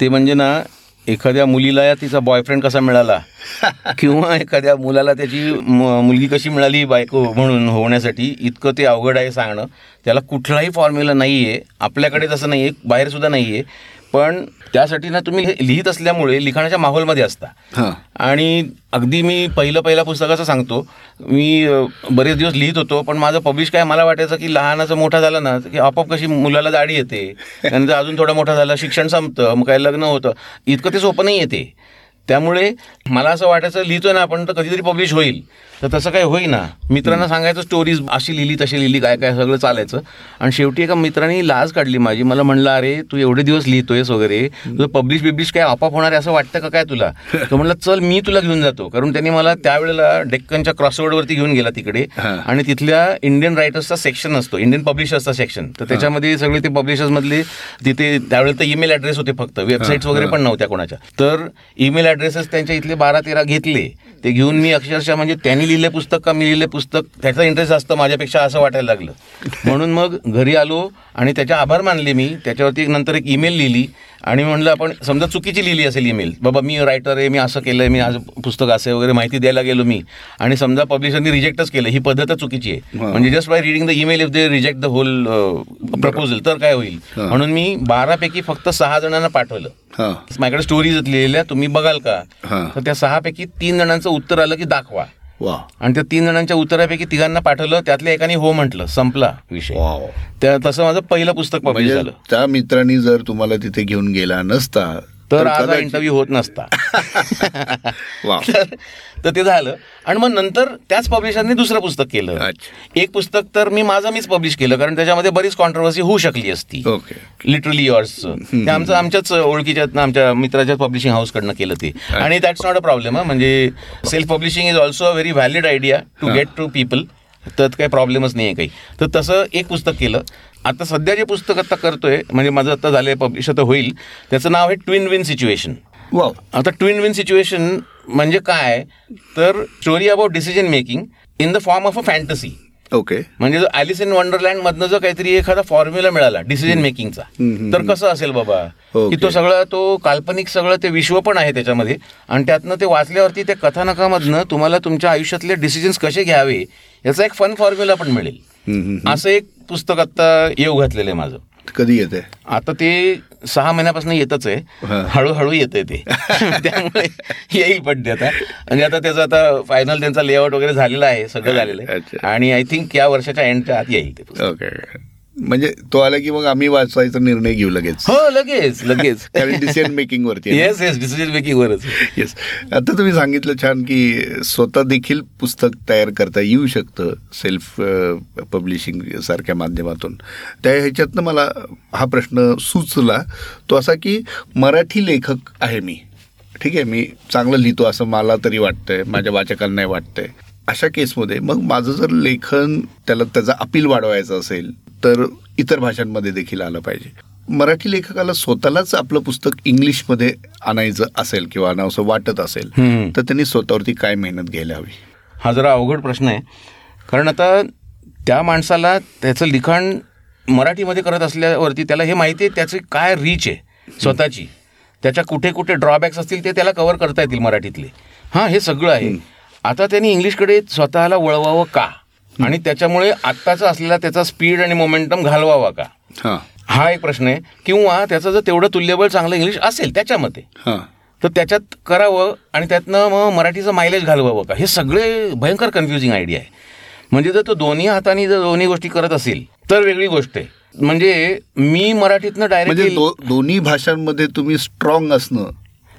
Speaker 2: ते म्हणजे ना एखाद्या मुलीला या तिचा बॉयफ्रेंड कसा मिळाला? (laughs) किंवा एखाद्या मुलाला त्याची म- मुलगी कशी मिळाली बायको म्हणून होण्यासाठी इतकं ते अवघड आहे सांगणं. त्याला कुठलाही फॉर्म्युला नाही आहे आपल्याकडे तसं नाही आहे बाहेरसुद्धा नाही आहे पण त्यासाठी ना तुम्ही हे लिहित असल्यामुळे लिखाणाच्या माहोलमध्ये असता.
Speaker 1: हां.
Speaker 2: आणि अगदी मी पहिलं पहिल्या पुस्तकाचं सांगतो. मी बरेच दिवस लिहित होतो पण माझं पब्लिश काय मला वाटायचं की लहानाचं मोठा झाला ना की आपोआप कशी मुलाला दाढी येते. त्यानंतर अजून थोडा मोठा झाला शिक्षण संपतं मग काय लग्न होतं. इतकं ते सोपं नाही येते त्यामुळे मला असं वाटायचं लिहितोय ना आपण तर कधीतरी पब्लिश होईल. तर तसं काही होईना. मित्रांना सांगायचं स्टोरीज अशी लिहिली तशी लिहिली काय काय सगळं चालायचं. आणि शेवटी एका मित्राने लाज काढली माझी. मला म्हणलं अरे तू एवढे दिवस लिहितोयस वगैरे. तुझं पब्लिश बिब्लिश काय आपाप होणार आहे असं वाटतं का काय तुला? (laughs) तो म्हणलं चल मी तुला घेऊन जातो. कारण त्यांनी मला त्यावेळेला डेक्कनच्या क्रॉसवर्डवरती घेऊन गेला तिकडे. आणि तिथल्या इंडियन रायटर्सचा सेक्शन असतो. इंडियन पब्लिशर्सचा सेक्शन तर त्याच्यामध्ये सगळे ते पब्लिशर्स मधले तिथे त्यावेळेला तर ईमेल ॲड्रेस होते फक्त. वेबसाईट्स वगैरे पण नव्हत्या कोणाच्या. तर ईमेल ॲड्रेसेस त्यांच्या इथले बारा तेरा घेतले. ते घेऊन मी अक्षरशः म्हणजे त्यांनी लिहिले पुस्तक का मी लिहिले पुस्तक त्याचा इंटरेस्ट जास्त माझ्यापेक्षा असं वाटायला लागलं. म्हणून मग घरी आलो आणि त्याचे आभार मानले मी. त्याच्यावरती एक नंतर एक ईमेल लिहिली आणि म्हणलं आपण समजा चुकीची लिहिली असेल ईमेल बाबा मी रायटर आहे मी असं केलं आहे मी आज पुस्तक असं वगैरे माहिती द्यायला गेलो मी. आणि समजा पब्लिशरनी रिजेक्टच केलं ही पद्धत चुकीची आहे. म्हणजे just by reading the email if they reject the whole proposal तर काय होईल. म्हणून मी बारापैकी फक्त सहा जणांना पाठवलं. माझ्याकडे स्टोरीज लिहिलेल्या तुम्ही बघाल का. तर त्या सहापैकी तीन जणांचं उत्तर आलं की दाखवा.
Speaker 1: वा.
Speaker 2: आणि त्या तीन जणांच्या उत्तरापैकी तिघांना पाठवलं त्यातल्या एकाने हो म्हटलं संपला विषय. त्या तसं माझं पहिलं पुस्तक पब्लिश
Speaker 1: म्हणजे
Speaker 2: झालं.
Speaker 1: त्या मित्रांनी जर तुम्हाला तिथे घेऊन गेला नसता
Speaker 2: तर आज इंटरव्ह्यू होत नसता. (laughs) (laughs) तर ते झालं. आणि मग नंतर त्याच पब्लिशरने दुसरं पुस्तक केलं. एक पुस्तक तर मी माझं मीच पब्लिश केलं कारण त्याच्यामध्ये बरीच कॉन्ट्रोवर्सी होऊ शकली असती. लिटरली युअर्सचं ते आमचं आमच्याच ओळखीच्या आमच्या मित्राच्या पब्लिशिंग हाऊसकडनं केलं ते. आणि दॅट्स नॉट अ प्रॉब्लेम म्हणजे self publishing is also a very valid idea to get to people तर काही प्रॉब्लेमच नाही आहे काही. तर तसं एक पुस्तक केलं. आता सध्या जे पुस्तक आता करतोय म्हणजे माझं आता झालंय पब्लिश आता होईल त्याचं नाव आहे ट्विन विन सिच्युएशन आता ट्विन विन सिच्युएशन म्हणजे काय? तर story about decision making in the form of a fantasy
Speaker 1: okay
Speaker 2: म्हणजे जो ॲलिस इन वंडरलँड मधनं जर काहीतरी एखादा फॉर्म्युला मिळाला डिसिजन मेकिंगचा. तर कसं असेल बाबा. की तो सगळं तो काल्पनिक सगळं ते विश्व पण आहे त्याच्यामध्ये आणि त्यातनं ते वाचल्यावरती त्या कथानकामधनं तुम्हाला तुमच्या आयुष्यातले डिसिजन्स कसे घ्यावे याचा एक फन फॉर्म्युला पण मिळेल. असं एक पुस्तक आता येऊ घातलेलं आहे माझं.
Speaker 1: कधी येते
Speaker 2: आता ते सहा महिन्यापासून येतच आहे. हळूहळू येतंय ते. (laughs) त्यामुळे येईल पण ते आता. आणि आता त्याचं आता फायनल त्यांचा लेआउट वगैरे झालेला आहे सगळं झालेलं आहे. आणि आय थिंक या वर्षाच्या एंडच्या आत येईल ते.
Speaker 1: ओके म्हणजे तो आला की मग आम्ही वाचायचा निर्णय घेऊ लगेच.
Speaker 2: हो लगेच लगेच. (laughs)
Speaker 1: कारण डिसिजन मेकिंग वरती.
Speaker 2: येस येस डिसिजन मेकिंग वरच.
Speaker 1: येस आता तुम्ही सांगितलं छान की स्वतः देखील पुस्तक तयार करता येऊ शकतं सेल्फ पब्लिशिंग सारख्या माध्यमातून. त्या ह्याच्यातनं मला हा प्रश्न सुचला. तो असा की मराठी लेखक आहे मी. ठीक आहे मी चांगलं लिहितो असं मला तरी वाटतंय माझ्या वाचकांनाही वाटतंय. अशा केसमध्ये मग माझं जर लेखन त्याला त्याचा अपील वाढवायचं असेल तर इतर भाषांमध्ये देखील आलं पाहिजे. मराठी लेखकाला स्वतःलाच आपलं पुस्तक इंग्लिशमध्ये आणायचं असेल किंवा आणावंसं वाटत असेल. तर त्यांनी स्वतःवरती काय मेहनत घ्यायला हवी?
Speaker 2: हा जरा अवघड प्रश्न आहे. कारण आता त्या माणसाला त्याचं लिखाण मराठीमध्ये करत असल्यावरती त्याला हे माहिती आहे त्याची काय रीच आहे स्वतःची. त्याच्या कुठे कुठे ड्रॉबॅक्स असतील ते त्याला कव्हर करता येतील मराठीतले. हां हे सगळं आहे. आता त्यांनी इंग्लिशकडे स्वतःला वळवावं का? आणि त्याच्यामुळे आत्ताचा असलेला त्याचा स्पीड आणि मोमेंटम घालवावा का?
Speaker 1: हां.
Speaker 2: एक प्रश्न आहे. किंवा त्याचं जर तेवढं तुल्यबळ चांगलं इंग्लिश असेल त्याच्यामध्ये
Speaker 1: हां.
Speaker 2: तर त्याच्यात करावं आणि त्यातनं मग मराठीचं मायलेज घालवावं का? हे सगळे भयंकर कन्फ्युजिंग आयडिया आहे. म्हणजे जर तो दोन्ही हाताने जर दोन्ही गोष्टी करत असेल तर वेगळी गोष्ट आहे. म्हणजे मी मराठीतनं
Speaker 1: म्हणजे
Speaker 2: डायरेक्ट
Speaker 1: दो, दोन्ही भाषांमध्ये तुम्ही स्ट्रॉंग असणं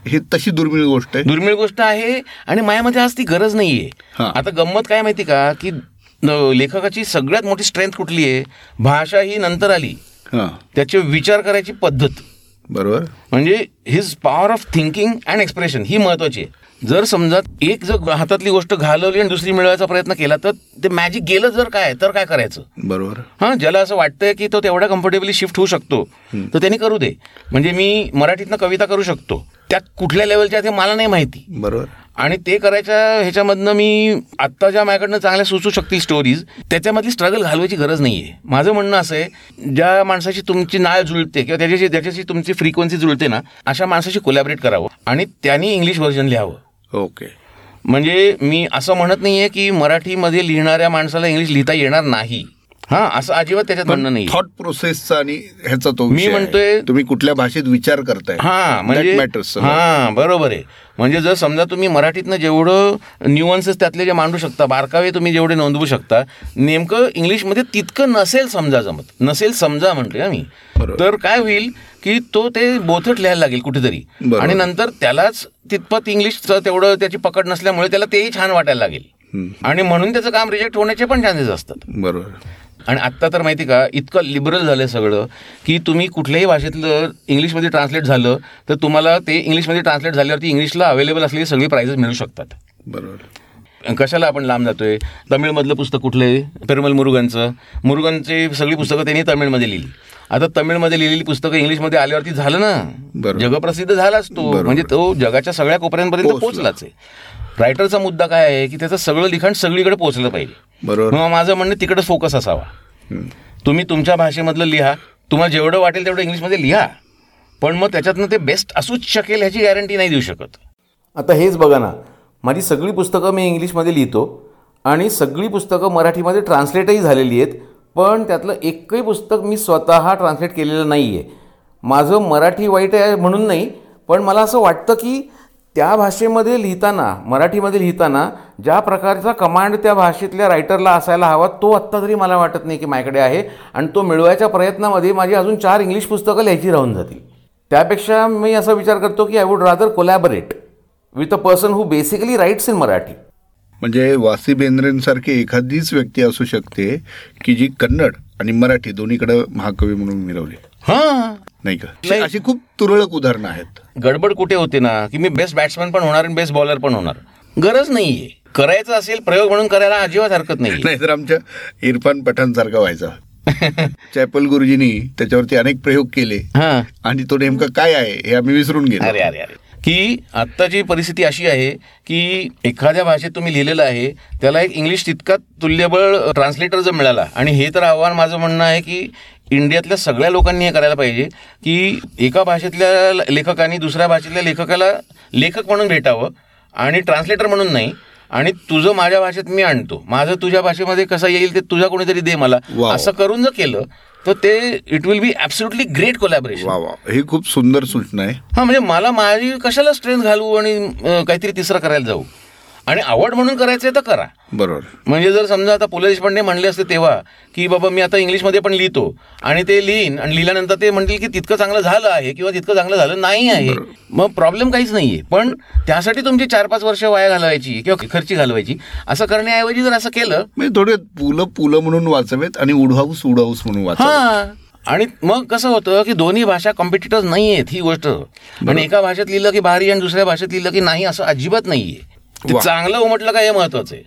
Speaker 1: ही तशी दुर्मिळ गोष्ट आहे.
Speaker 2: दुर्मिळ गोष्ट आहे आणि मायामध्ये आज ती गरज नाहीये.
Speaker 1: हां.
Speaker 2: आता गंमत काय माहिती का? की लेखकाची सगळ्यात मोठी स्ट्रेंथ कुठली आहे? भाषा ही नंतर आली. त्याचे विचार करायची पद्धत.
Speaker 1: बरोबर.
Speaker 2: म्हणजे his power of thinking and expression ही महत्वाची आहे. जर समजा एक जर हातातली गोष्ट घालवली आणि दुसरी मिळवायचा प्रयत्न केला तर ते मॅजिक गेलं जर काय तर काय करायचं?
Speaker 1: बरोबर.
Speaker 2: हां ज्याला असं वाटतंय की तो तेवढा कम्फर्टेबली शिफ्ट होऊ शकतो तर त्यांनी करू दे. म्हणजे मी मराठीतनं कविता करू शकतो. त्या कुठल्या लेवलच्या ते मला नाही माहिती.
Speaker 1: बरोबर.
Speaker 2: आणि ते करायच्या ह्याच्यामधनं मी आत्ता ज्या माझ्याकडनं चांगल्या सुचू शकतील स्टोरीज त्याच्यामधली स्ट्रगल घालवायची गरज नाही आहे माझं म्हणणं असं आहे ज्या माणसाची तुमची नाळ जुळते किंवा त्याच्याशी त्याच्याशी तुमची फ्रिक्वेन्सी जुळते ना अशा माणसाशी कोलॅबरेट करावं आणि त्यांनी इंग्लिश व्हर्जन लिहावं.
Speaker 1: ओके
Speaker 2: म्हणजे मी असं म्हणत नाहीये की मराठीमध्ये लिहिणाऱ्या माणसाला इंग्लिश लिहिता येणार नाही. हा असं अजिबात त्याच्यात म्हणणं नाही
Speaker 1: थॉट प्रोसेसचा आणि ह्याचा तो
Speaker 2: मी. म्हणतोय-
Speaker 1: तुम्ही कुठल्या भाषेत विचार करताय?
Speaker 2: हा म्हणजे हा बरोबर आहे. म्हणजे जर समजा तुम्ही मराठीतनं जेवढं न्यूअन्सेस त्यातले जे मांडू शकता बारकावे तुम्ही जेवढे नोंदवू शकता नेमकं इंग्लिशमध्ये तितकं नसेल समजा जमत. नसेल समजा म्हणतोय मी. तर काय होईल की तो ते बोथट लिहायला लागेल कुठेतरी. आणि नंतर त्यालाच तितपत इंग्लिशचं तेवढं त्याची पकड नसल्यामुळे त्याला तेही छान वाटायला लागेल. आणि म्हणून त्याचं काम रिजेक्ट होण्याचे पण चान्सेस असतात.
Speaker 1: बरोबर.
Speaker 2: आणि आत्ता तर माहिती का इतकं लिबरल झालं सगळं की तुम्ही कुठल्याही भाषेतलं इंग्लिशमध्ये ट्रान्सलेट झालं तर तुम्हाला ते इंग्लिशमध्ये ट्रान्सलेट झाल्यावरती इंग्लिशला अवेलेबल असलेली सगळी प्राइजेस मिळू शकतात.
Speaker 1: बरोबर.
Speaker 2: कशाला आपण लांब जातोय? तमिळमधलं पुस्तक कुठलं आहे पेरुमल मुरुगनचं. मुरुगनची सगळी पुस्तकं त्यांनी तमिळमध्ये लिहिली. आता तमिळमध्ये लिहिलेली पुस्तकं इंग्लिशमध्ये आल्यावरती झालं ना. जगप्रसिद्ध झालाच तो. म्हणजे तो जगाच्या सगळ्या कोपऱ्यांपर्यंत
Speaker 1: पोहोचला.
Speaker 2: पोहोचलाच आहे. रायटरचा मुद्दा काय आहे की त्याचं सगळं लिखाण सगळीकडे पोहोचलं पाहिजे.
Speaker 1: बरोबर.
Speaker 2: मग माझं म्हणणं तिकडे फोकस असावा. तुम्ही तुमच्या भाषेमधलं लिहा तुम्हाला जेवढं वाटेल तेवढं इंग्लिशमध्ये लिहा. पण मग त्याच्यातनं ते बेस्ट असूच शकेल ह्याची गॅरंटी नाही देऊ शकत.
Speaker 3: आता हेच बघा ना माझी सगळी पुस्तकं मी इंग्लिशमध्ये लिहितो आणि सगळी पुस्तकं मराठीमध्ये ट्रान्सलेटही झालेली आहेत पण त्यातलं एकही पुस्तक मी स्वतः ट्रान्सलेट केलेलं नाही आहे माझं मराठी वाईट आहे म्हणून नाही पण मला असं वाटतं की त्या भाषेमध्ये लिहिताना मराठीमध्ये लिहिताना ज्या प्रकारचा कमांड त्या भाषेतल्या रायटरला असायला हवा तो आत्ता तरी मला वाटत नाही की माझ्याकडे आहे आणि तो मिळवायच्या प्रयत्नामध्ये माझी अजून चार इंग्लिश पुस्तकं लिहायची राहून जातील. त्यापेक्षा मी असा विचार करतो की I would rather collaborate with a person who basically writes in Marathi.
Speaker 1: म्हणजे वासी बेंद्रेंसारखी एखादीच व्यक्ती असू शकते की जी कन्नड आणि मराठी दोन्हीकडे महाकवी म्हणून मिळवली
Speaker 2: हां.
Speaker 1: नाही का. अशी खूप तुरळक उदाहरणं आहेत.
Speaker 2: गडबड कुठे होते ना? की मी बेस्ट बॅट्समॅन पण होणार आणि बेस्ट बॉलर पण होणार. गरज नाहीये. करायचं असेल प्रयोग म्हणून करायला अजिबात हरकत नाही
Speaker 1: नाहीतर आमच्या इरफान पठाण सारखा व्हायचा. (laughs) चॅपल गुरुजींनी त्याच्यावरती अनेक प्रयोग केले.
Speaker 2: हां.
Speaker 1: आणि तो नेमका काय आहे हे आम्ही विसरून
Speaker 2: अरे
Speaker 1: गेलो.
Speaker 2: अरे अरे की आत्ताची परिस्थिती अशी आहे की एखाद्या भाषेत तुम्ही लिहिलेलं आहे त्याला एक इंग्लिश तितका तुल्यबळ ट्रान्सलेटर जर मिळाला. आणि हे तर आव्हान माझं म्हणणं आहे की इंडियातल्या सगळ्या लोकांनी हे करायला पाहिजे की एका भाषेतल्या लेखकांनी दुसऱ्या भाषेतल्या लेखकाला लेखक म्हणून भेटावं आणि ट्रान्सलेटर म्हणून नाही. आणि तुझं माझ्या भाषेत मी आणतो. माझं तुझ्या भाषेमध्ये कसं येईल ते तुझ्या कोणीतरी दे मला. असं करून जर केलं तर ते it will be absolutely great collaboration
Speaker 1: वा वा ही खूप सुंदर सूचना आहे.
Speaker 2: हा म्हणजे मला माझी कशाला स्ट्रेंथ घालू आणि काहीतरी तिसरं करायला जाऊ? आणि आवड म्हणून करायचंय तर करा.
Speaker 1: बरोबर.
Speaker 2: म्हणजे जर समजा आता पु ल देशपांडे म्हणले असते तेव्हा की बाबा मी आता इंग्लिशमध्ये पण लिहितो आणि ते लिहीन आणि लिहिल्यानंतर ते म्हणतील की तितकं चांगलं झालं आहे किंवा तितकं चांगलं झालं नाही आहे मग प्रॉब्लेम काहीच नाहीये. पण त्यासाठी तुमची चार पाच वर्ष वाया घालवायची किंवा खर्ची घालवायची असं करण्याऐवजी जर असं केलं
Speaker 1: म्हणजे थोडे पुलं पुलं म्हणून वाचावेत आणि उडहाऊस उडहाऊस म्हणून
Speaker 2: हा. आणि मग कसं होतं की दोन्ही भाषा कॉम्पिटिटर्स नाही आहेत ही गोष्ट. आणि एका भाषेत लिहिलं की भारी आणि दुसऱ्या भाषेत लिहिलं की नाही असं अजिबात नाहीये. ते. चांगलं उमटलं का हे महत्वाचं आहे?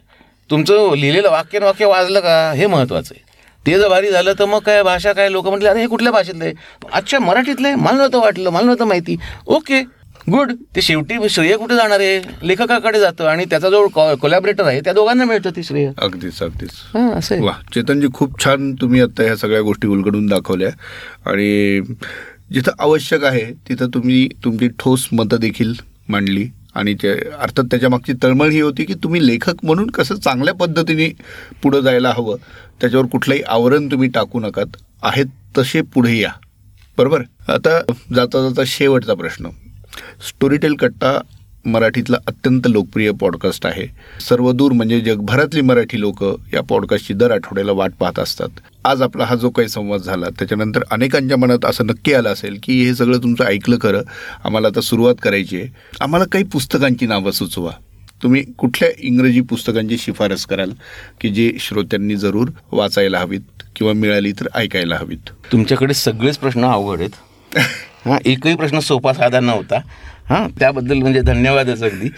Speaker 2: तुमचं लिहिलेलं वाक्य वाक्य वाजलं का? हे महत्वाचं आहे. ते जर भारी झालं तर मग काय भाषा काय लोक म्हटले अरे हे कुठल्या भाषेतलं आहे? अच्छा मराठीतलं मला नव्हतं वाटलं मला नव्हतं माहिती. Okay good. ते शेवटी श्रेय कुठे जाणार आहे? लेखकाकडे जातं आणि त्याचा जो कोलॅबरेटर आहे. त्या दोघांना मिळतं ते श्रेय.
Speaker 1: अगदीच अगदीच.
Speaker 2: असं आहे.
Speaker 1: वा. चेतनजी खूप छान तुम्ही आता ह्या सगळ्या गोष्टी उलगडून दाखवल्या. आणि जिथं आवश्यक आहे तिथं तुम्ही तुमची ठोस मतं देखील मांडली. आणि ते अर्थात त्याच्यामागची तळमळ ही होती की तुम्ही लेखक म्हणून कसं चांगल्या पद्धतीने पुढं जायला हवं. त्याच्यावर कुठलंही आवरण तुम्ही टाकू नकात. आहेत तसे पुढे या. बरोबर? आता जाता जाता शेवटचा प्रश्न. स्टोरीटेल कट्टा मराठीतला अत्यंत लोकप्रिय पॉडकास्ट आहे. सर्वदूर म्हणजे जगभरातली मराठी लोक या पॉडकास्टची दर आठवड्याला वाट पाहत असतात. आज आपला हा जो काही संवाद झाला त्याच्यानंतर अनेकांच्या मनात असं नक्की आलं असेल की हे सगळं तुमचं ऐकलं खरं आम्हाला आता सुरुवात करायची आहे. आम्हाला काही पुस्तकांची नावं सुचवा. तुम्ही कुठल्या इंग्रजी पुस्तकांची शिफारस कराल की जे श्रोत्यांनी जरूर वाचायला हवीत किंवा मिळाली तर ऐकायला हवीत?
Speaker 2: तुमच्याकडे सगळेच प्रश्न अवघड आहेत. (laughs) हां एकही प्रश्न सोपा साधा नव्हता. हां त्याबद्दल म्हणजे धन्यवादच अगदी.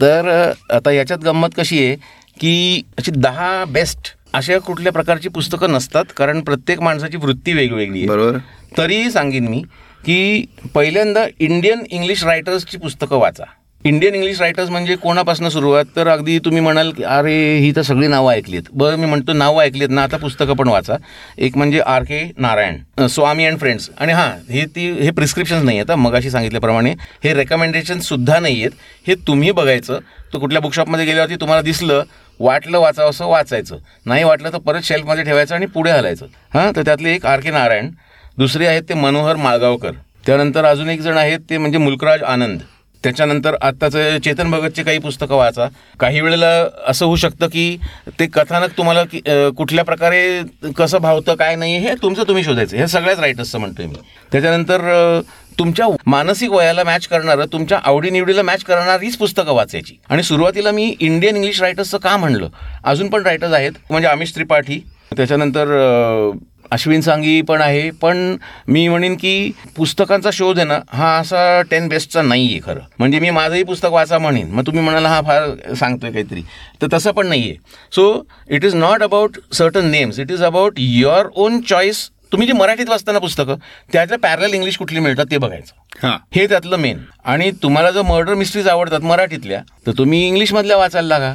Speaker 2: तर आता याच्यात गंमत कशी आहे की अशी दहा बेस्ट अशा कुठल्या प्रकारची पुस्तकं नसतात कारण प्रत्येक माणसाची वृत्ती वेगवेगळी आहे.
Speaker 1: बरोबर.
Speaker 2: तरीही सांगेन मी की पहिल्यांदा इंडियन इंग्लिश रायटर्सची पुस्तकं वाचा. इंडियन इंग्लिश रायटर्स म्हणजे कोणापासून सुरुवात? तर अगदी तुम्ही म्हणाल की अरे ही तर सगळी नावं ऐकली आहेत बरं मी म्हणतो नावं ऐकली आहेत ना आता पुस्तकं पण वाचा. एक म्हणजे R K Narayan Swami and friends आणि हां हे ती हे प्रिस्क्रिप्शन्स नाही आहेत हं, मगाशी सांगितल्याप्रमाणे. हे रेकमेंडेशनसुद्धा नाही आहेत. हे तुम्ही बघायचं. तो कुठल्या बुकशॉपमध्ये गेल्यावरती तुम्हाला दिसलं वाटलं वाचावं असं वाचायचं. नाही वाटलं तर परत शेल्फमध्ये ठेवायचं आणि पुढे हलायचं. हां तर त्यातले एक आर के नारायण दुसरे आहेत ते मनोहर माळगावकर. त्यानंतर अजून एक जण आहेत ते म्हणजे मुलकराज आनंद. त्याच्यानंतर आत्ताचं चेतन भगतचे काही पुस्तकं वाचा. काही वेळेला असं होऊ शकतं की ते कथानक तुम्हाला की कुठल्या प्रकारे कसं भावतं काय नाही हे तुमचं तुम्ही शोधायचं. हे सगळ्याच रायटर्सचं म्हणतोय मी. त्याच्यानंतर तुमच्या मानसिक वयाला मॅच करणारं तुमच्या आवडीनिवडीला मॅच करणारीच पुस्तकं वाचायची. आणि सुरुवातीला मी इंडियन इंग्लिश रायटर्सचं का म्हणलं? अजून पण रायटर्स आहेत म्हणजे आमिष त्रिपाठी. त्याच्यानंतर अश्विन सांगी पण आहे पण मी म्हणेन की पुस्तकांचा शोध आहे ना हा असा टेन बेस्टचा नाही आहे खरं. म्हणजे मी माझंही पुस्तक वाचा म्हणेन. मग तुम्ही म्हणाला हा फार सांगतोय काहीतरी. तर तसं पण नाही आहे so it is not about certain names it is about your own choice तुम्ही जे मराठीत वाचताना पुस्तकं त्यातल्या पॅरल इंग्लिश कुठली मिळतात ते बघायचं.
Speaker 1: हां.
Speaker 2: हे त्यातलं मेन आणि तुम्हाला जर मर्डर मिस्ट्रीज आवडतात मराठीतल्या तर तुम्ही इंग्लिशमधल्या वाचायला लागा.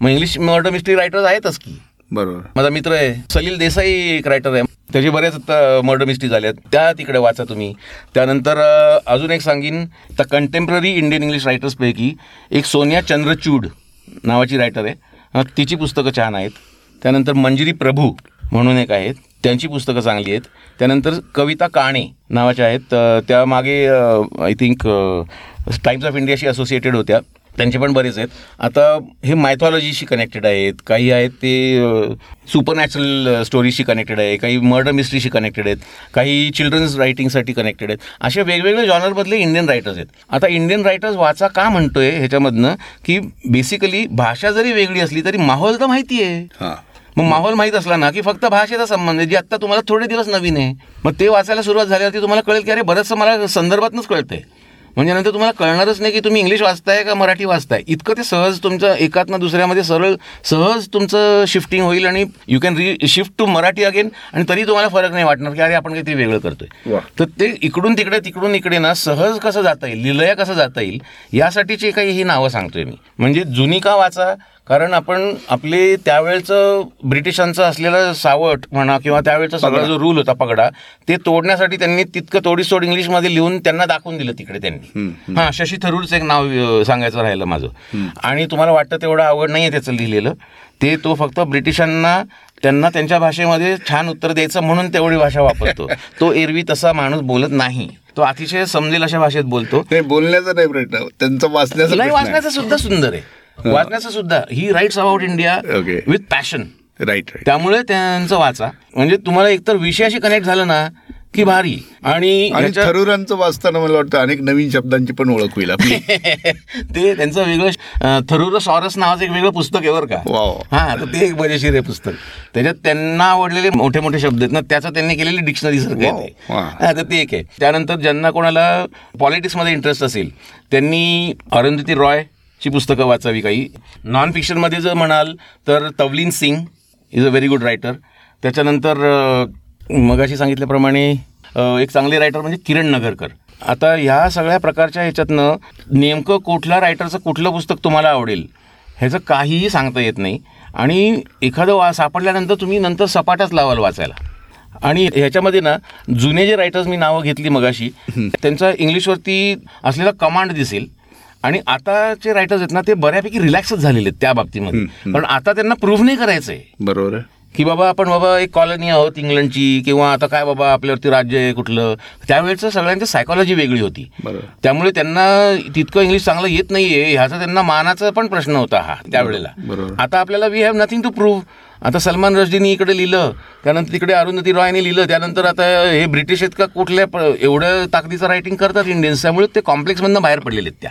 Speaker 2: मग इंग्लिश मर्डर मिस्ट्री रायटर्स आहेतच की.
Speaker 1: बरोबर.
Speaker 2: माझा मित्र आहे सलील देसाई एक रायटर आहे. त्याचे बरेच मर्डर मिस्ट्री झाल्यात त्या तिकडे वाचा तुम्ही. त्यानंतर अजून एक सांगीन. तर कंटेम्पररी इंडियन इंग्लिश रायटर्सपैकी एक सोनिया चंद्रचूड नावाची रायटर आहे. तिची पुस्तकं छान आहेत. त्यानंतर मंजिरी प्रभू म्हणून एक आहेत. त्यांची पुस्तकं चांगली आहेत. त्यानंतर कविता काणे नावाच्या आहेत. त्यामागे त्या मागे आय थिंक टाइम्स ऑफ इंडियाशी असोसिएटेड होत्या. त्यांचे पण बरेच आहेत. आता हे मायथॉलॉजीशी कनेक्टेड आहेत काही आहेत ते सुपर नॅचरल स्टोरीशी कनेक्टेड आहे काही मर्डर मिस्ट्रीशी कनेक्टेड आहेत काही चिल्ड्रन्स रायटिंगसाठी कनेक्टेड आहेत. असे वेगवेगळे जॉनरमधले इंडियन रायटर्स आहेत. आता इंडियन रायटर्स वाचा का म्हणतोय ह्याच्यामधनं की बेसिकली भाषा जरी वेगळी असली तरी माहोल तर माहिती आहे.
Speaker 1: हां.
Speaker 2: मग माहोल माहीत असला ना की फक्त भाषेचा संबंध आहे जे आत्ता तुम्हाला थोडे दिवस नवीन आहे. मग ते वाचायला सुरुवात झाल्यावरती तुम्हाला कळेल की अरे बरंचसं मला संदर्भातनंच कळतंय. म्हणजे नंतर तुम्हाला कळणारच नाही की तुम्ही इंग्लिश वाचताय का मराठी वाचताय. इतकं ते सहज तुमचं एकातनं दुसऱ्यामध्ये सरळ सहज तुमचं शिफ्टिंग होईल आणि you can reshift to Marathi again आणि तरी तुम्हाला फरक नाही वाटणार की अरे आपण काहीतरी वेगळं करतोय. तर ते इकडून तिकडे तिकडून इकडे ना सहज कसं जाता येईल लिलया कसं जाता येईल यासाठीची काही ही नावं सांगतोय मी. म्हणजे जुनी का वाचा कारण आपण आपले त्यावेळचं ब्रिटिशांचं असलेलं सावट म्हणा किंवा त्यावेळचा सगळा जो रूल होता पगडा ते तोडण्यासाठी त्यांनी तितकं तोडीसोड इंग्लिशमध्ये लिहून त्यांना दाखवून दिलं तिकडे त्यांनी. हां शशी थरूरचं एक नाव सांगायचं राहिलं माझं. आणि तुम्हाला वाटतं तेवढं आवड नाही आहे त्याचं लिहिलेलं. ते तो फक्त ब्रिटिशांना त्यांना त्यांच्या भाषेमध्ये छान उत्तर द्यायचं म्हणून तेवढी भाषा वापरतो. (laughs) तो एरवी तसा माणूस बोलत नाही. तो अतिशय समजेल अशा भाषेत बोलतो.
Speaker 1: बोलण्याचा नाही प्रश्न. त्यांचा वाचण्याचा
Speaker 2: नाही. वाचण्याचं सुद्धा सुंदर आहे. वाचण्याचं सुद्धा. He writes about India. With passion
Speaker 1: right
Speaker 2: त्यामुळे त्यांचं वाचा. म्हणजे तुम्हाला एकतर विषयाशी कनेक्ट झालं ना की भारी. आणि
Speaker 1: थरुरांचं वाचताना मला वाटतं अनेक नवीन शब्दांची पण ओळख होईल आपली. (laughs)
Speaker 2: ते त्यांचं वेगळं थरुर सॉरस नावाचं एक वेगळं पुस्तक आहे बरं का. हा तर ते एक मजेशीर आहे पुस्तक. त्याच्यात त्यांना आवडलेले मोठे मोठे शब्द आहेत. ना त्याचं त्यांनी केलेली डिक्शनरी सारखं आहे. हा तर ते एक आहे. त्यानंतर ज्यांना कोणाला पॉलिटिक्समध्ये इंटरेस्ट असेल त्यांनी अरुंधती रॉय ची पुस्तकं वाचावी काही. नॉन फिक्शनमध्ये जर म्हणाल तर Tavleen Singh is a very good writer त्याच्यानंतर मगाशी सांगितल्याप्रमाणे एक चांगले रायटर म्हणजे किरण नगरकर. आता ह्या सगळ्या प्रकारच्या ह्याच्यातनं नेमकं कुठल्या रायटरचं कुठलं पुस्तक तुम्हाला आवडेल ह्याचं काहीही सांगता येत नाही. आणि एखादं वा सापडल्यानंतर तुम्ही नंतर सपाटाच लावाल वाचायला. आणि ह्याच्यामध्ये ना जुने जे रायटर्स मी नावं घेतली मगाशी त्यांचा इंग्लिशवरती असलेला कमांड दिसेल. आणि आताचे रायटर्स आहेत ना ते बऱ्यापैकी रिलॅक्सच झालेले आहेत त्या बाबतीमध्ये. कारण आता त्यांना प्रूव्ह नाही करायचं आहे.
Speaker 1: बरोबर
Speaker 2: की बाबा आपण बाबा एक कॉलनी आहोत इंग्लंडची किंवा आता काय बाबा आपल्यावरती राज्य आहे कुठलं त्यावेळेचं सगळ्यांची सायकॉलॉजी वेगळी होती. त्यामुळे त्यांना तितकं इंग्लिश चांगलं येत नाहीये ह्याचा त्यांना मानाचा पण प्रश्न होता हा त्यावेळेला. आता आपल्याला we have nothing to prove आता सलमान रश्दीनी इकडे लिहिलं त्यानंतर तिकडे अरुंधती रॉयने लिहिलं त्यानंतर आता हे ब्रिटिश आहेत का कुठल्या प- एवढं ताकदीचं रायटिंग करतात इंडियन्स त्यामुळे ते कॉम्प्लेक्समधनं बाहेर पडलेले आहेत त्या.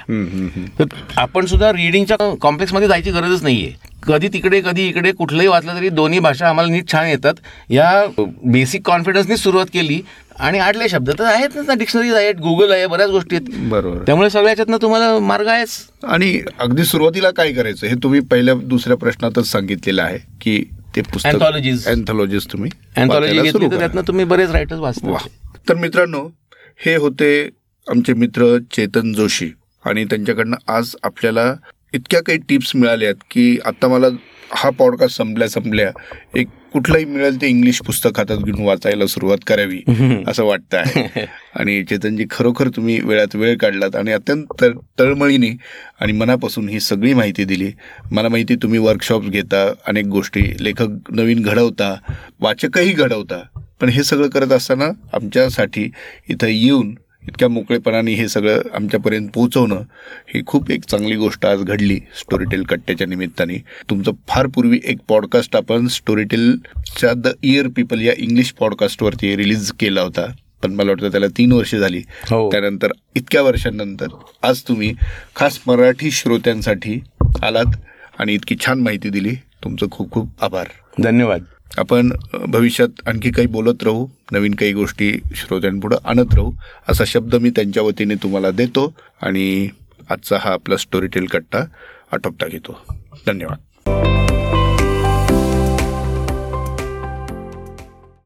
Speaker 2: तर आपण सुद्धा रिडिंगच्या कॉम्प्लेक्समध्ये जायची गरजच नाहीये कधी तिकडे कधी इकडे कुठलंही वाचलं तरी दोन्ही भाषा आम्हाला नीट छान येतात. या बेसिक कॉन्फिडन्सनी सुरुवात केली आणि आडले शब्द तर आहेतच ना डिक्शनरीज आहेत गुगल आहे बऱ्याच गोष्टी आहेत.
Speaker 1: बरोबर.
Speaker 2: त्यामुळे सगळ्या याच्यातनं तुम्हाला मार्ग आहेच.
Speaker 1: आणि अगदी सुरुवातीला काय करायचं हे तुम्ही पहिल्या दुसऱ्या प्रश्नातच सांगितलेलं आहे की ते पुस्तक
Speaker 2: Anthologies.
Speaker 1: अँथॉलॉजीज तुम्ही
Speaker 2: अँथॉलॉजी घेतली तर. त्यातनं तुम्ही बरेच रायटर्स वाचता.
Speaker 1: तर मित्रांनो हे होते आमचे मित्र चेतन जोशी आणि त्यांच्याकडनं आज आपल्याला इतक्या काही टिप्स मिळाल्या आहेत की आता मला हा पॉडकास्ट संपल्या संपल्या एक कुठलंही मिळेल ते इंग्लिश पुस्तक हातात घेऊन वाचायला सुरुवात करावी (laughs) असं वाटतं आहे. आणि चेतनजी खरोखर तुम्ही वेळात वेळ काढलात आणि अत्यंत तळ- तळमळीने आणि मनापासून ही सगळी माहिती दिली. मला माहिती तुम्ही वर्कशॉप्स घेता अनेक गोष्टी लेखक नवीन घडवता वाचकही घडवता. पण हे सगळं करत असताना आमच्यासाठी इथं येऊन इतक्या मोकळेपणाने हे सगळं आमच्यापर्यंत पोहोचवणं ही खूप एक चांगली गोष्ट आज घडली स्टोरीटेल कट्ट्याच्या निमित्ताने. तुमचं फार पूर्वी एक पॉडकास्ट आपण स्टोरीटेलच्या द इयर पीपल या इंग्लिश पॉडकास्टवरती रिलीज केला होता. पण मला वाटतं त्याला तीन वर्ष झाली.
Speaker 2: हो.
Speaker 1: त्यानंतर इतक्या वर्षांनंतर आज तुम्ही खास मराठी श्रोत्यांसाठी आलात आणि इतकी छान माहिती दिली. तुमचं खूप खूप आभार.
Speaker 2: धन्यवाद.
Speaker 1: आपण भविष्यात आणखी काही बोलत राहू नवीन काही गोष्टी श्रोत्यांपुढं आणत राहू असा शब्द मी त्यांच्या वतीने तुम्हाला देतो आणि आजचा हा आपला स्टोरीटेल कट्टा आटोपता घेतो. धन्यवाद.